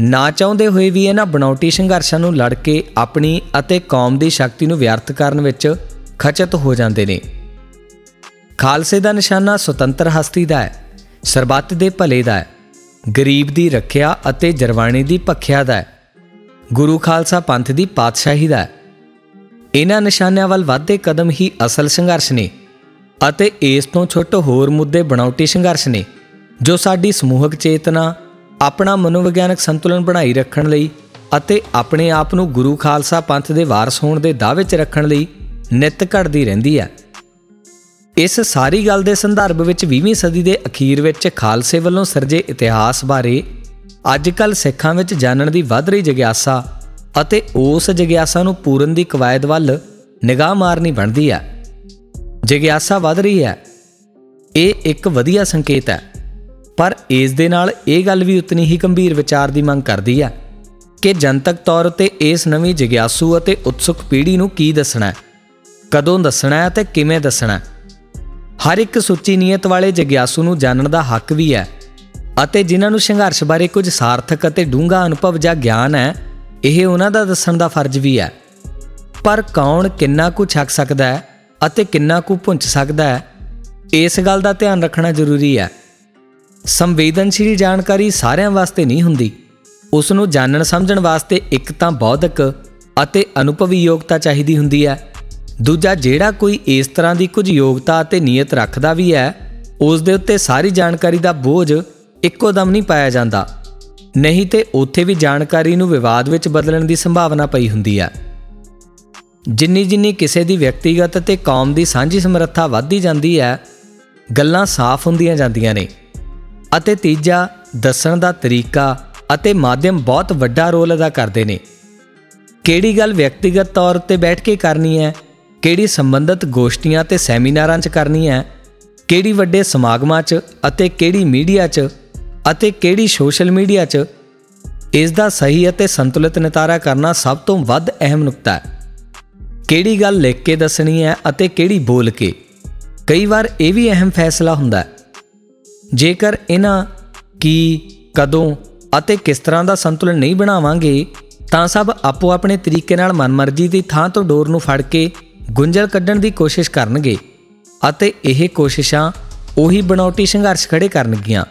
ਨਾ ਚਾਹੁੰਦੇ ਹੋਏ ਵੀ ਇਹਨਾਂ ਬਣਾਉਟੀ ਸੰਘਰਸ਼ਾਂ ਨੂੰ ਲੜ ਕੇ ਆਪਣੀ ਅਤੇ ਕੌਮ ਦੀ ਸ਼ਕਤੀ ਨੂੰ ਵਿਅਰਥ ਕਰਨ ਵਿੱਚ ਖਚਤ ਹੋ ਜਾਂਦੇ ਨੇ। ਖਾਲਸੇ ਦਾ ਨਿਸ਼ਾਨਾ ਸੁਤੰਤਰ ਹਸਤੀ ਦਾ ਹੈ, ਸਰਬੱਤ ਦੇ ਭਲੇ ਦਾ ਹੈ, ਗਰੀਬ ਦੀ ਰੱਖਿਆ ਅਤੇ ਜਰਵਾਣੀ ਦੀ ਭਖਿਆ ਦਾ ਹੈ, ਗੁਰੂ ਖਾਲਸਾ ਪੰਥ ਦੀ ਪਾਤਸ਼ਾਹੀ ਦਾ ਹੈ। ਇਹਨਾਂ ਨਿਸ਼ਾਨਿਆਂ ਵੱਲ ਵਧਦੇ ਕਦਮ ਹੀ ਅਸਲ ਸੰਘਰਸ਼ ਨੇ ਅਤੇ ਇਸ ਤੋਂ ਛੁੱਟ ਹੋਰ ਮੁੱਦੇ ਬਣਾਉਟੀ ਸੰਘਰਸ਼ ਨੇ, ਜੋ ਸਾਡੀ ਸਮੂਹਕ ਚੇਤਨਾ ਆਪਣਾ ਮਨੋਵਿਗਿਆਨਕ ਸੰਤੁਲਨ ਬਣਾਈ ਰੱਖਣ ਲਈ ਅਤੇ ਆਪਣੇ ਆਪ ਨੂੰ ਗੁਰੂ ਖਾਲਸਾ ਪੰਥ ਦੇ ਵਾਰਸ ਹੋਣ ਦੇ ਦਾਅਵੇ 'ਚ ਰੱਖਣ ਲਈ ਨਿਤ ਘੜਦੀ ਰਹਿੰਦੀ ਹੈ। ਇਸ ਸਾਰੀ ਗੱਲ ਦੇ ਸੰਦਰਭ ਵਿੱਚ 20ਵੀਂ ਸਦੀ ਦੇ ਅਖੀਰ ਵਿੱਚ ਖਾਲਸੇ ਵੱਲੋਂ ਸਿਰਜੇ ਇਤਿਹਾਸ ਬਾਰੇ ਅੱਜਕੱਲ ਸਿੱਖਾਂ ਵਿੱਚ ਜਾਣਨ ਦੀ ਵੱਧ ਰਹੀ ਜਿਗਿਆਸਾ ਅਤੇ ਉਸ ਜਿਗਿਆਸਾ ਨੂੰ ਪੂਰਨ ਦੀ ਕਵਾਇਦ ਵੱਲ ਨਿਗਾਹ ਮਾਰਨੀ ਬਣਦੀ ਹੈ। ਜਿਗਿਆਸਾ ਵੱਧ ਰਹੀ ਹੈ। ਇਹ ਇੱਕ ਵਧੀਆ ਸੰਕੇਤ ਹੈ। ਪਰ ਇਸ ਦੇ ਨਾਲ ਇਹ ਗੱਲ ਵੀ ਉਤਨੀ ਹੀ ਗੰਭੀਰ ਵਿਚਾਰ ਦੀ ਮੰਗ ਕਰਦੀ ਹੈ ਕਿ ਜਨਤਕ ਤੌਰ ਤੇ ਇਸ ਨਵੀਂ ਜਿਗਿਆਸੂ ਅਤੇ ਉਤਸੁਕ ਪੀੜ੍ਹੀ ਨੂੰ ਕੀ ਦੱਸਣਾ ਹੈ? ਕਦੋਂ ਦੱਸਣਾ ਹੈ ਤੇ ਕਿਵੇਂ ਦੱਸਣਾ ਹੈ? ਹਰ ਇੱਕ ਸੁੱਚੀ ਨੀਅਤ ਵਾਲੇ ਜਿਗਿਆਸੂ ਨੂੰ ਜਾਣਨ ਦਾ ਹੱਕ ਵੀ ਹੈ ਅਤੇ ਜਿਨ੍ਹਾਂ ਨੂੰ ਸੰਘਰਸ਼ ਬਾਰੇ ਕੁਝ ਸਾਰਥਕ ਅਤੇ ਡੂੰਘਾ ਅਨੁਭਵ ਜਾਂ ਗਿਆਨ ਹੈ, ਇਹ ਉਹਨਾਂ ਦਾ ਦੱਸਣ ਦਾ ਫਰਜ਼ ਵੀ ਹੈ। ਪਰ ਕੌਣ ਕਿੰਨਾ ਕੁ ਛੱਕ ਸਕਦਾ ਹੈ ਅਤੇ ਕਿੰਨਾ ਕੁ ਪੁੰਚ ਸਕਦਾ ਹੈ, ਇਸ ਗੱਲ ਦਾ ਧਿਆਨ ਰੱਖਣਾ ਜ਼ਰੂਰੀ ਹੈ। ਸੰਵੇਦਨਸ਼ੀਲ ਜਾਣਕਾਰੀ ਸਾਰਿਆਂ ਵਾਸਤੇ ਨਹੀਂ ਹੁੰਦੀ। ਉਸ ਨੂੰ ਜਾਣਨ ਸਮਝਣ ਵਾਸਤੇ ਇੱਕ ਤਾਂ ਬੌਧਿਕ ਅਤੇ ਅਨੁਭਵੀ ਯੋਗਤਾ ਚਾਹੀਦੀ ਹੁੰਦੀ ਹੈ। ਦੂਜਾ, ਜਿਹੜਾ ਕੋਈ ਇਸ ਤਰ੍ਹਾਂ ਦੀ ਕੁਝ ਯੋਗਤਾ ਅਤੇ ਨੀਅਤ ਰੱਖਦਾ ਵੀ ਹੈ ਉਸ ਦੇ ਉੱਤੇ ਸਾਰੀ ਜਾਣਕਾਰੀ ਦਾ ਬੋਝ ਇੱਕੋ ਦਮ ਨਹੀਂ ਪਾਇਆ ਜਾਂਦਾ। ਨਹੀਂ ਤੇ ਉੱਥੇ ਵੀ ਜਾਣਕਾਰੀ ਨੂੰ ਵਿਵਾਦ ਵਿੱਚ ਬਦਲਣ ਦੀ ਸੰਭਾਵਨਾ ਪਈ ਹੁੰਦੀ ਹੈ। ਜਿੰਨੀ ਜਿੰਨੀ ਕਿਸੇ ਦੀ ਵਿਅਕਤੀਗਤ ਅਤੇ ਕੌਮ ਦੀ ਸਾਂਝੀ ਸਮਰੱਥਾ ਵੱਧਦੀ ਜਾਂਦੀ ਹੈ, ਗੱਲਾਂ ਸਾਫ਼ ਹੁੰਦੀਆਂ ਜਾਂਦੀਆਂ ਨੇ। ਅਤੇ ਤੀਜਾ, ਦੱਸਣ ਦਾ ਤਰੀਕਾ ਅਤੇ ਮਾਧਿਅਮ ਬਹੁਤ ਵੱਡਾ ਰੋਲ ਅਦਾ ਕਰਦੇ ਨੇ। ਕਿਹੜੀ ਗੱਲ ਵਿਅਕਤੀਗਤ ਤੌਰ ਤੇ ਬੈਠ ਕੇ ਕਰਨੀ ਹੈ? ਕਿਹੜੀ ਸੰਬੰਧਿਤ ਗੋਸ਼ਟੀਆਂ ਤੇ ਸੈਮੀਨਾਰਾਂ 'ਚ ਕਰਨੀ ਹੈ? ਕਿਹੜੀ ਵੱਡੇ ਸਮਾਗਮਾਂ 'ਚ ਅਤੇ ਕਿਹੜੀ ਮੀਡੀਆ 'ਚ ਅਤੇ ਕਿਹੜੀ ਸੋਸ਼ਲ ਮੀਡੀਆ 'ਚ? ਇਸ ਦਾ ਸਹੀ ਅਤੇ ਸੰਤੁਲਿਤ ਨਿਤਾਰਾ ਕਰਨਾ ਸਭ ਤੋਂ ਵੱਧ ਅਹਿਮ ਨੁਕਤਾ ਹੈ। ਕਿਹੜੀ ਗੱਲ ਲਿਖ ਕੇ ਦੱਸਣੀ ਹੈ ਅਤੇ ਕਿਹੜੀ ਬੋਲ ਕੇ? ਕਈ ਵਾਰ ਇਹ ਵੀ ਅਹਿਮ ਫੈਸਲਾ ਹੁੰਦਾ ਹੈ। ਜੇਕਰ ਇਹਨਾਂ ਕੀ ਕਦੋਂ ਅਤੇ ਕਿਸ ਤਰ੍ਹਾਂ ਦਾ ਸੰਤੁਲਨ ਨਹੀਂ ਬਣਾਵਾਂਗੇ, ਤਾਂ ਸਭ ਆਪੋ ਆਪਣੇ ਤਰੀਕੇ ਨਾਲ ਮਨਮਰਜ਼ੀ ਦੀ ਥਾਂ ਤੋਂ ਡੋਰ ਨੂੰ ਫੜ ਕੇ ਗੁੰਝਲ ਕੱਢਣ ਦੀ ਕੋਸ਼ਿਸ਼ ਕਰਨਗੇ ਅਤੇ ਇਹ ਕੋਸ਼ਿਸ਼ਾਂ ਉਹੀ ਬਣਾਉਟੀ ਸੰਘਰਸ਼ ਖੜੇ ਕਰਨਗੀਆਂ,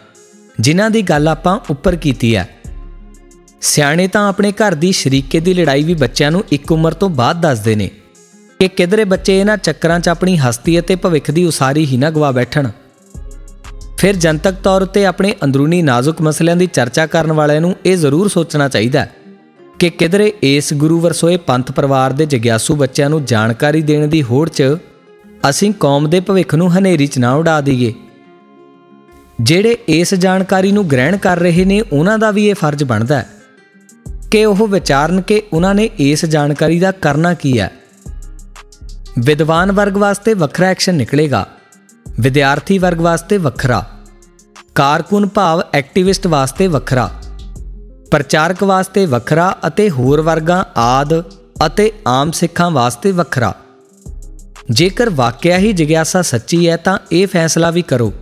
ਜਿਨ੍ਹਾਂ ਦੀ ਗੱਲ ਆਪਾਂ ਉੱਪਰ ਕੀਤੀ ਹੈ। ਸਿਆਣੇ ਤਾਂ ਆਪਣੇ ਘਰ ਦੀ ਸ਼ਰੀਕੇ ਦੀ ਲੜਾਈ ਵੀ ਬੱਚਿਆਂ ਨੂੰ ਇੱਕ ਉਮਰ ਤੋਂ ਬਾਅਦ ਦੱਸਦੇ ਨੇ ਕਿ ਕਿਧਰੇ ਬੱਚੇ ਇਹਨਾਂ ਚੱਕਰਾਂ 'ਚ ਆਪਣੀ ਹਸਤੀ ਅਤੇ ਭਵਿੱਖ ਦੀ ਉਸਾਰੀ ਹੀ ਨਾ ਗਵਾ ਬੈਠਣ। ਫਿਰ ਜਨਤਕ ਤੌਰ ਤੇ ਆਪਣੇ ਅੰਦਰੂਨੀ ਨਾਜ਼ੁਕ ਮਸਲਿਆਂ ਦੀ ਚਰਚਾ ਕਰਨ ਵਾਲਿਆਂ ਨੂੰ ਇਹ ਜ਼ਰੂਰ ਸੋਚਣਾ ਚਾਹੀਦਾ ਹੈ ਕਿ ਕਿਧਰੇ ਇਸ ਗੁਰੂ ਵਰਸੋਏ ਪੰਥ ਪਰਿਵਾਰ ਦੇ ਜਿਗਿਆਸੂ ਬੱਚਿਆਂ ਨੂੰ ਜਾਣਕਾਰੀ ਦੇਣ ਦੀ ਹੋੜ 'ਚ ਅਸੀਂ ਕੌਮ ਦੇ ਭਵਿੱਖ ਨੂੰ ਹਨੇਰੀ 'ਚ ਨਾ ਉਡਾ ਦਈਏ। ਜਿਹੜੇ ਇਸ ਜਾਣਕਾਰੀ ਨੂੰ ਗ੍ਰਹਿਣ ਕਰ ਰਹੇ ਨੇ, ਉਹਨਾਂ ਦਾ ਵੀ ਇਹ ਫਰਜ਼ ਬਣਦਾ ਹੈ ਕਿ ਉਹ ਵਿਚਾਰਨ ਕਿ ਉਹਨਾਂ ਨੇ ਇਸ ਜਾਣਕਾਰੀ ਦਾ ਕਰਨਾ ਕੀ ਹੈ। ਵਿਦਵਾਨ ਵਰਗ ਵਾਸਤੇ ਵੱਖਰਾ ਐਕਸ਼ਨ ਨਿਕਲੇਗਾ। ਵਿਦਿਆਰਥੀ ਵਰਗ ਵਾਸਤੇ ਵੱਖਰਾ, ਕਾਰਕੁਨ ਭਾਵ ਐਕਟਿਵਿਸਟ ਵਾਸਤੇ ਵੱਖਰਾ, ਪ੍ਰਚਾਰਕ ਵਾਸਤੇ ਵੱਖਰਾ ਅਤੇ ਹੋਰ ਵਰਗਾਂ ਆਦ ਅਤੇ ਆਮ ਸਿੱਖਾਂ ਵਾਸਤੇ ਵੱਖਰਾ। ਜੇਕਰ ਵਾਕਿਆ ਹੀ ਜਿਗਿਆਸਾ ਸੱਚੀ ਹੈ ਤਾਂ ਇਹ ਫੈਸਲਾ ਵੀ ਕਰੋ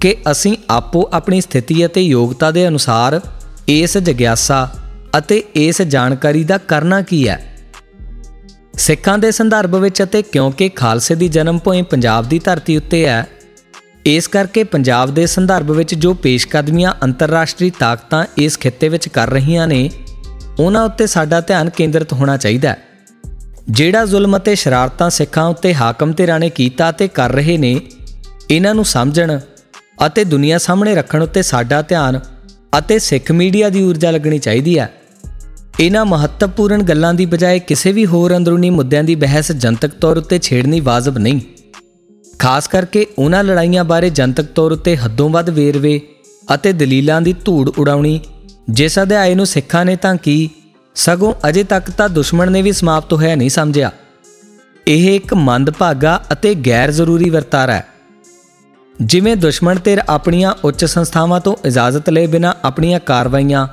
ਕਿ ਅਸੀਂ ਆਪੋ ਆਪਣੀ ਸਥਿਤੀ ਅਤੇ ਯੋਗਤਾ ਦੇ ਅਨੁਸਾਰ ਇਸ ਜਿਗਿਆਸਾ ਅਤੇ ਇਸ ਜਾਣਕਾਰੀ ਦਾ ਕਰਨਾ ਕੀ ਹੈ। ਸਿੱਖਾਂ ਦੇ ਸੰਦਰਭ ਵਿੱਚ ਅਤੇ ਕਿਉਂਕਿ ਖਾਲਸੇ ਦੀ ਜਨਮ ਭੂਮੀ ਪੰਜਾਬ ਦੀ ਧਰਤੀ ਉੱਤੇ ਹੈ, ਇਸ ਕਰਕੇ ਪੰਜਾਬ ਦੇ ਸੰਦਰਭ ਵਿੱਚ ਜੋ ਪੇਸ਼ਕਦਮੀਆਂ ਅੰਤਰਰਾਸ਼ਟਰੀ ਤਾਕਤਾਂ ਇਸ ਖਿੱਤੇ ਵਿੱਚ ਕਰ ਰਹੀਆਂ ਨੇ, ਉਹਨਾਂ ਉੱਤੇ ਸਾਡਾ ਧਿਆਨ ਕੇਂਦਰਿਤ ਹੋਣਾ ਚਾਹੀਦਾ ਹੈ। ਜਿਹੜਾ ਜ਼ੁਲਮ ਅਤੇ ਸ਼ਰਾਰਤਾਂ ਸਿੱਖਾਂ ਉੱਤੇ ਹਾਕਮ ਤੇ ਰਾਣੇ ਕੀਤਾ ਤੇ ਕਰ ਰਹੇ ਨੇ, ਇਹਨਾਂ ਨੂੰ ਸਮਝਣ ਅਤੇ ਦੁਨੀਆ ਸਾਹਮਣੇ ਰੱਖਣ ਉੱਤੇ ਸਾਡਾ ਧਿਆਨ ਅਤੇ ਸਿੱਖ ਮੀਡੀਆ ਦੀ ਊਰਜਾ ਲੱਗਣੀ ਚਾਹੀਦੀ ਹੈ। ਇਹਨਾਂ ਮਹੱਤਵਪੂਰਨ ਗੱਲਾਂ ਦੀ ਬਜਾਏ ਕਿਸੇ ਵੀ ਹੋਰ ਅੰਦਰੂਨੀ ਮੁੱਦਿਆਂ ਦੀ ਬਹਿਸ ਜਨਤਕ ਤੌਰ ਉੱਤੇ ਛੇੜਨੀ ਵਾਜਬ ਨਹੀਂ। ਖਾਸ ਕਰਕੇ ਉਹਨਾਂ ਲੜਾਈਆਂ ਬਾਰੇ ਜਨਤਕ ਤੌਰ ਉੱਤੇ ਹੱਦੋਂ ਵੱਧ ਵੇਰਵੇ ਅਤੇ ਦਲੀਲਾਂ ਦੀ ਧੂੜ ਉਡਾਉਣੀ, ਜਿਸ ਅਧਿਆਏ ਨੂੰ ਸਿੱਖਾਂ ਨੇ ਤਾਂ ਕੀ, ਸਗੋਂ ਅਜੇ ਤੱਕ ਤਾਂ ਦੁਸ਼ਮਣ ਨੇ ਵੀ ਸਮਾਪਤ ਹੋਇਆ ਨਹੀਂ ਸਮਝਿਆ। ਇਹ ਇੱਕ ਮੰਦਭਾਗਾ ਅਤੇ ਗੈਰ ਜ਼ਰੂਰੀ ਵਰਤਾਰਾ ਹੈ। ਜਿਵੇਂ ਦੁਸ਼ਮਣ ਧਿਰ ਆਪਣੀਆਂ ਉੱਚ ਸੰਸਥਾਵਾਂ ਤੋਂ ਇਜਾਜ਼ਤ ਲਏ ਬਿਨਾ ਆਪਣੀਆਂ ਕਾਰਵਾਈਆਂ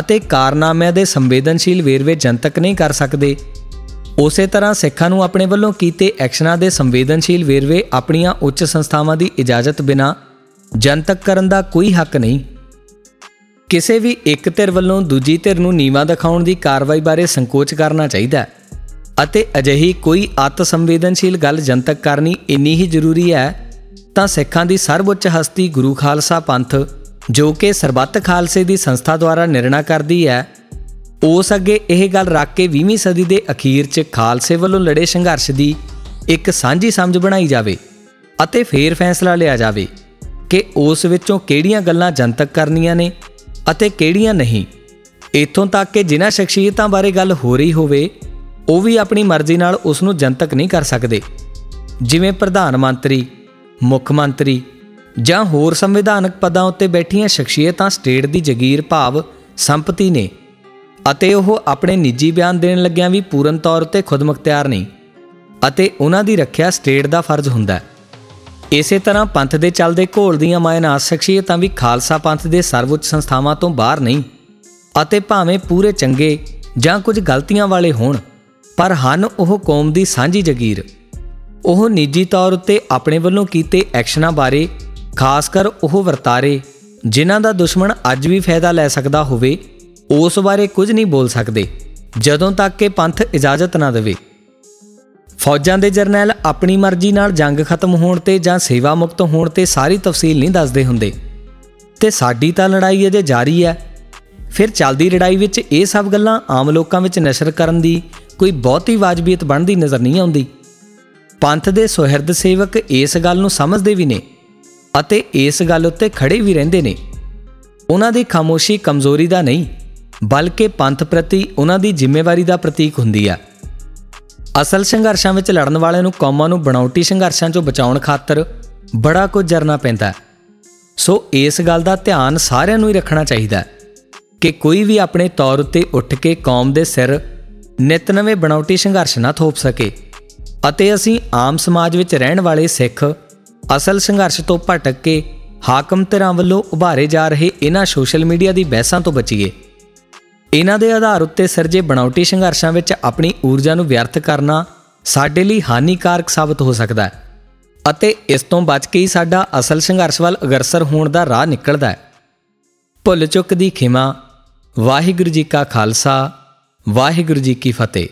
ਅਤੇ ਕਾਰਨਾਮਿਆਂ ਦੇ ਸੰਵੇਦਨਸ਼ੀਲ ਵੇਰਵੇ ਜਨਤਕ ਨਹੀਂ ਕਰ ਸਕਦੇ। ਉਸੇ ਤਰ੍ਹਾਂ ਸਿੱਖਾਂ ਨੂੰ ਆਪਣੇ ਵੱਲੋਂ ਕੀਤੇ ਐਕਸ਼ਨਾਂ ਦੇ ਸੰਵੇਦਨਸ਼ੀਲ ਵੇਰਵੇ ਆਪਣੀਆਂ ਉੱਚ ਸੰਸਥਾਵਾਂ ਦੀ ਇਜਾਜ਼ਤ ਬਿਨਾ ਜਨਤਕ ਕਰਨ ਦਾ ਕੋਈ ਹੱਕ ਨਹੀਂ। ਕਿਸੇ ਵੀ ਇੱਕ ਧਿਰ ਵੱਲੋਂ ਦੂਜੀ ਧਿਰ ਨੂੰ ਨੀਵਾ ਦਿਖਾਉਣ ਦੀ ਕਾਰਵਾਈ ਬਾਰੇ ਸੰਕੋਚ ਕਰਨਾ ਚਾਹੀਦਾ ਹੈ। ਅਤੇ ਅਜਿਹੀ ਕੋਈ ਅਤ ਸੰਵੇਦਨਸ਼ੀਲ ਗੱਲ ਜਨਤਕ ਕਰਨੀ ਇੰਨੀ ਹੀ ਜ਼ਰੂਰੀ ਹੈ, ਤਾਂ ਸਿੱਖਾਂ ਦੀ ਸਰਵਉੱਚ ਹਸਤੀ ਗੁਰੂ ਖਾਲਸਾ ਪੰਥ ਜੋ ਕਿ ਸਰਬੱਤ ਖਾਲਸੇ ਦੀ ਸੰਸਥਾ ਦੁਆਰਾ ਨਿਰਣਾ ਕਰਦੀ ਹੈ। ਉਸ ਅੱਗੇ ਇਹ ਗੱਲ ਰੱਖ ਕੇ 20ਵੀਂ ਸਦੀ ਦੇ ਅਖੀਰ 'ਚ ਖਾਲਸੇ ਵੱਲੋਂ ਲੜੇ ਸੰਘਰਸ਼ ਦੀ ਇੱਕ ਸਾਂਝੀ ਸਮਝ ਬਣਾਈ ਜਾਵੇ ਅਤੇ ਫੇਰ ਫੈਸਲਾ ਲਿਆ ਜਾਵੇ ਕਿ ਉਸ ਵਿੱਚੋਂ ਕਿਹੜੀਆਂ ਗੱਲਾਂ ਜਨਤਕ ਕਰਨੀਆਂ ਨੇ ਅਤੇ ਕਿਹੜੀਆਂ ਨਹੀਂ। ਇਥੋਂ ਤੱਕ ਕਿ ਜਿਨ੍ਹਾਂ ਸ਼ਖਸੀਅਤਾਂ ਬਾਰੇ ਗੱਲ ਹੋ ਰਹੀ ਹੋਵੇ, ਉਹ ਵੀ ਆਪਣੀ ਮਰਜ਼ੀ ਨਾਲ ਉਸ ਨੂੰ ਜਨਤਕ ਨਹੀਂ ਕਰ ਸਕਦੇ। ਜਿਵੇਂ ਪ੍ਰਧਾਨ ਮੰਤਰੀ, ਮੁੱਖ ਮੰਤਰੀ ਜਾਂ ਹੋਰ ਸੰਵਿਧਾਨਕ ਪਦਾਂ ਉੱਤੇ ਬੈਠੀਆਂ ਸ਼ਖਸੀਅਤਾਂ ਸਟੇਟ ਦੀ ਜ਼ਗੀਰ ਭਾਵ ਸੰਪਤੀ ਨੇ ਅਤੇ ਉਹ ਆਪਣੇ ਨਿੱਜੀ ਬਿਆਨ ਦੇਣ ਲੱਗਿਆਂ ਵੀ ਪੂਰਨ ਤੌਰ ਤੇ ਖੁਦਮੁਖਤਿਆਰ ਨਹੀਂ ਅਤੇ ਉਹਨਾਂ ਦੀ ਰੱਖਿਆ ਸਟੇਟ ਦਾ ਫਰਜ਼ ਹੁੰਦਾ ਹੈ। ਇਸੇ ਤਰ੍ਹਾਂ ਪੰਥ ਦੇ ਚੱਲਦੇ ਘੋਲ ਦੀਆਂ ਮਾਇਨਾਤ ਸ਼ਖਸੀਅਤਾਂ ਵੀ ਖਾਲਸਾ ਪੰਥ ਦੇ ਸਰਵਉੱਚ ਸੰਸਥਾਵਾਂ ਤੋਂ ਬਾਹਰ ਨਹੀਂ ਅਤੇ ਭਾਵੇਂ ਪੂਰੇ ਚੰਗੇ ਜਾਂ ਕੁਝ ਗਲਤੀਆਂ ਵਾਲੇ ਹੋਣ, ਪਰ ਹਨ ਉਹ ਕੌਮ ਦੀ ਸਾਂਝੀ ਜ਼ਗੀਰ। ਉਹ ਨਿੱਜੀ ਤੌਰ ਉੱਤੇ ਆਪਣੇ ਵੱਲੋਂ ਕੀਤੇ ਐਕਸ਼ਨਾਂ ਬਾਰੇ ਖਾਸ ਕਰ ਉਹ ਵਰਤਾਰੇ ਜਿਨ੍ਹਾਂ ਦਾ ਦੁਸ਼ਮਣ ਅੱਜ ਵੀ ਫਾਇਦਾ ਲੈ ਸਕਦਾ ਹੋਵੇ, ਉਸ ਬਾਰੇ ਕੁਝ ਨਹੀਂ ਬੋਲ ਸਕਦੇ, ਜਦੋਂ ਤੱਕ ਕਿ ਪੰਥ ਇਜਾਜ਼ਤ ਨਾ ਦੇਵੇ। ਫੌਜਾਂ ਦੇ ਜਰਨੈਲ ਆਪਣੀ ਮਰਜ਼ੀ ਨਾਲ ਜੰਗ ਖਤਮ ਹੋਣ ਤੇ ਜਾਂ ਸੇਵਾ ਮੁਕਤ ਹੋਣ ਤੇ ਸਾਰੀ ਤਫਸੀਲ ਨਹੀਂ ਦੱਸਦੇ ਹੁੰਦੇ। ਤੇ ਸਾਡੀ ਤਾਂ ਲੜਾਈ ਅਜੇ ਜਾਰੀ ਹੈ। ਫਿਰ ਚੱਲਦੀ ਲੜਾਈ ਵਿੱਚ ਇਹ ਸਭ ਗੱਲਾਂ ਆਮ ਲੋਕਾਂ ਵਿੱਚ ਨਸ਼ਰ ਕਰਨ ਦੀ ਕੋਈ ਬਹੁਤੀ ਵਾਜਬੀਅਤ ਬਣਦੀ ਨਜ਼ਰ ਨਹੀਂ ਆਉਂਦੀ। ਪੰਥ ਦੇ ਸੁਹਿਰਦ ਸੇਵਕ ਇਸ ਗੱਲ ਨੂੰ ਸਮਝਦੇ ਵੀ ਨੇ ਅਤੇ ਇਸ ਗੱਲ ਉੱਤੇ ਖੜੇ ਵੀ ਰਹਿੰਦੇ ਨੇ। ਉਹਨਾਂ ਦੀ ਖਾਮੋਸ਼ੀ ਕਮਜ਼ੋਰੀ ਦਾ ਨਹੀਂ, ਬਲਕਿ ਪੰਥ ਪ੍ਰਤੀ ਉਹਨਾਂ ਦੀ ਜ਼ਿੰਮੇਵਾਰੀ ਦਾ ਪ੍ਰਤੀਕ ਹੁੰਦੀ ਆ। ਅਸਲ ਸੰਘਰਸ਼ਾਂ ਵਿੱਚ ਲੜਨ ਵਾਲਿਆਂ ਨੂੰ ਕੌਮਾਂ ਨੂੰ ਬਣਾਉਟੀ ਸੰਘਰਸ਼ਾਂ ਤੋਂ ਬਚਾਉਣ ਖਾਤਰ ਬੜਾ ਕੁਝ ਜਰਨਾ ਪੈਂਦਾ। ਸੋ ਇਸ ਗੱਲ ਦਾ ਧਿਆਨ ਸਾਰਿਆਂ ਨੂੰ ਹੀ ਰੱਖਣਾ ਚਾਹੀਦਾ ਕਿ ਕੋਈ ਵੀ ਆਪਣੇ ਤੌਰ ਉੱਤੇ ਉੱਠ ਕੇ ਕੌਮ ਦੇ ਸਿਰ ਨਿਤ ਨਵੇਂ ਬਣਾਉਟੀ ਸੰਘਰਸ਼ ਨਾ ਥੋਪ ਸਕੇ ਅਤੇ ਅਸੀਂ ਆਮ ਸਮਾਜ ਵਿੱਚ ਰਹਿਣ ਵਾਲੇ ਸਿੱਖ ਅਸਲ ਸੰਘਰਸ਼ ਤੋਂ ਭਟਕ ਕੇ ਹਾਕਮ ਧਿਰਾਂ ਵੱਲੋਂ ਉਭਾਰੇ ਜਾ ਰਹੇ ਇਹਨਾਂ ਸੋਸ਼ਲ ਮੀਡੀਆ ਦੀ ਬਹਿਸਾਂ ਤੋਂ ਬਚੀਏ। ਇਹਨਾਂ ਦੇ ਆਧਾਰ ਉੱਤੇ ਸਰਜੇ ਬਣਾਉਟੀ ਸੰਘਰਸ਼ਾਂ ਵਿੱਚ ਆਪਣੀ ਊਰਜਾ ਨੂੰ ਵਿਅਰਥ ਕਰਨਾ ਸਾਡੇ ਲਈ ਹਾਨੀਕਾਰਕ ਸਾਬਤ ਹੋ ਸਕਦਾ ਹੈ ਅਤੇ ਇਸ ਤੋਂ ਬਚ ਕੇ ਹੀ ਸਾਡਾ ਅਸਲ ਸੰਘਰਸ਼ ਵੱਲ ਅਗਰਸਰ ਹੋਣ ਦਾ ਰਾਹ ਨਿਕਲਦਾ ਹੈ। ਭੁੱਲ ਚੁੱਕ ਦੀ ਖਿਮਾ, ਵਾਹਿਗੁਰੂ ਜੀ ਕਾ ਖਾਲਸਾ, ਵਾਹਿਗੁਰੂ ਜੀ ਕੀ ਫਤਿਹ।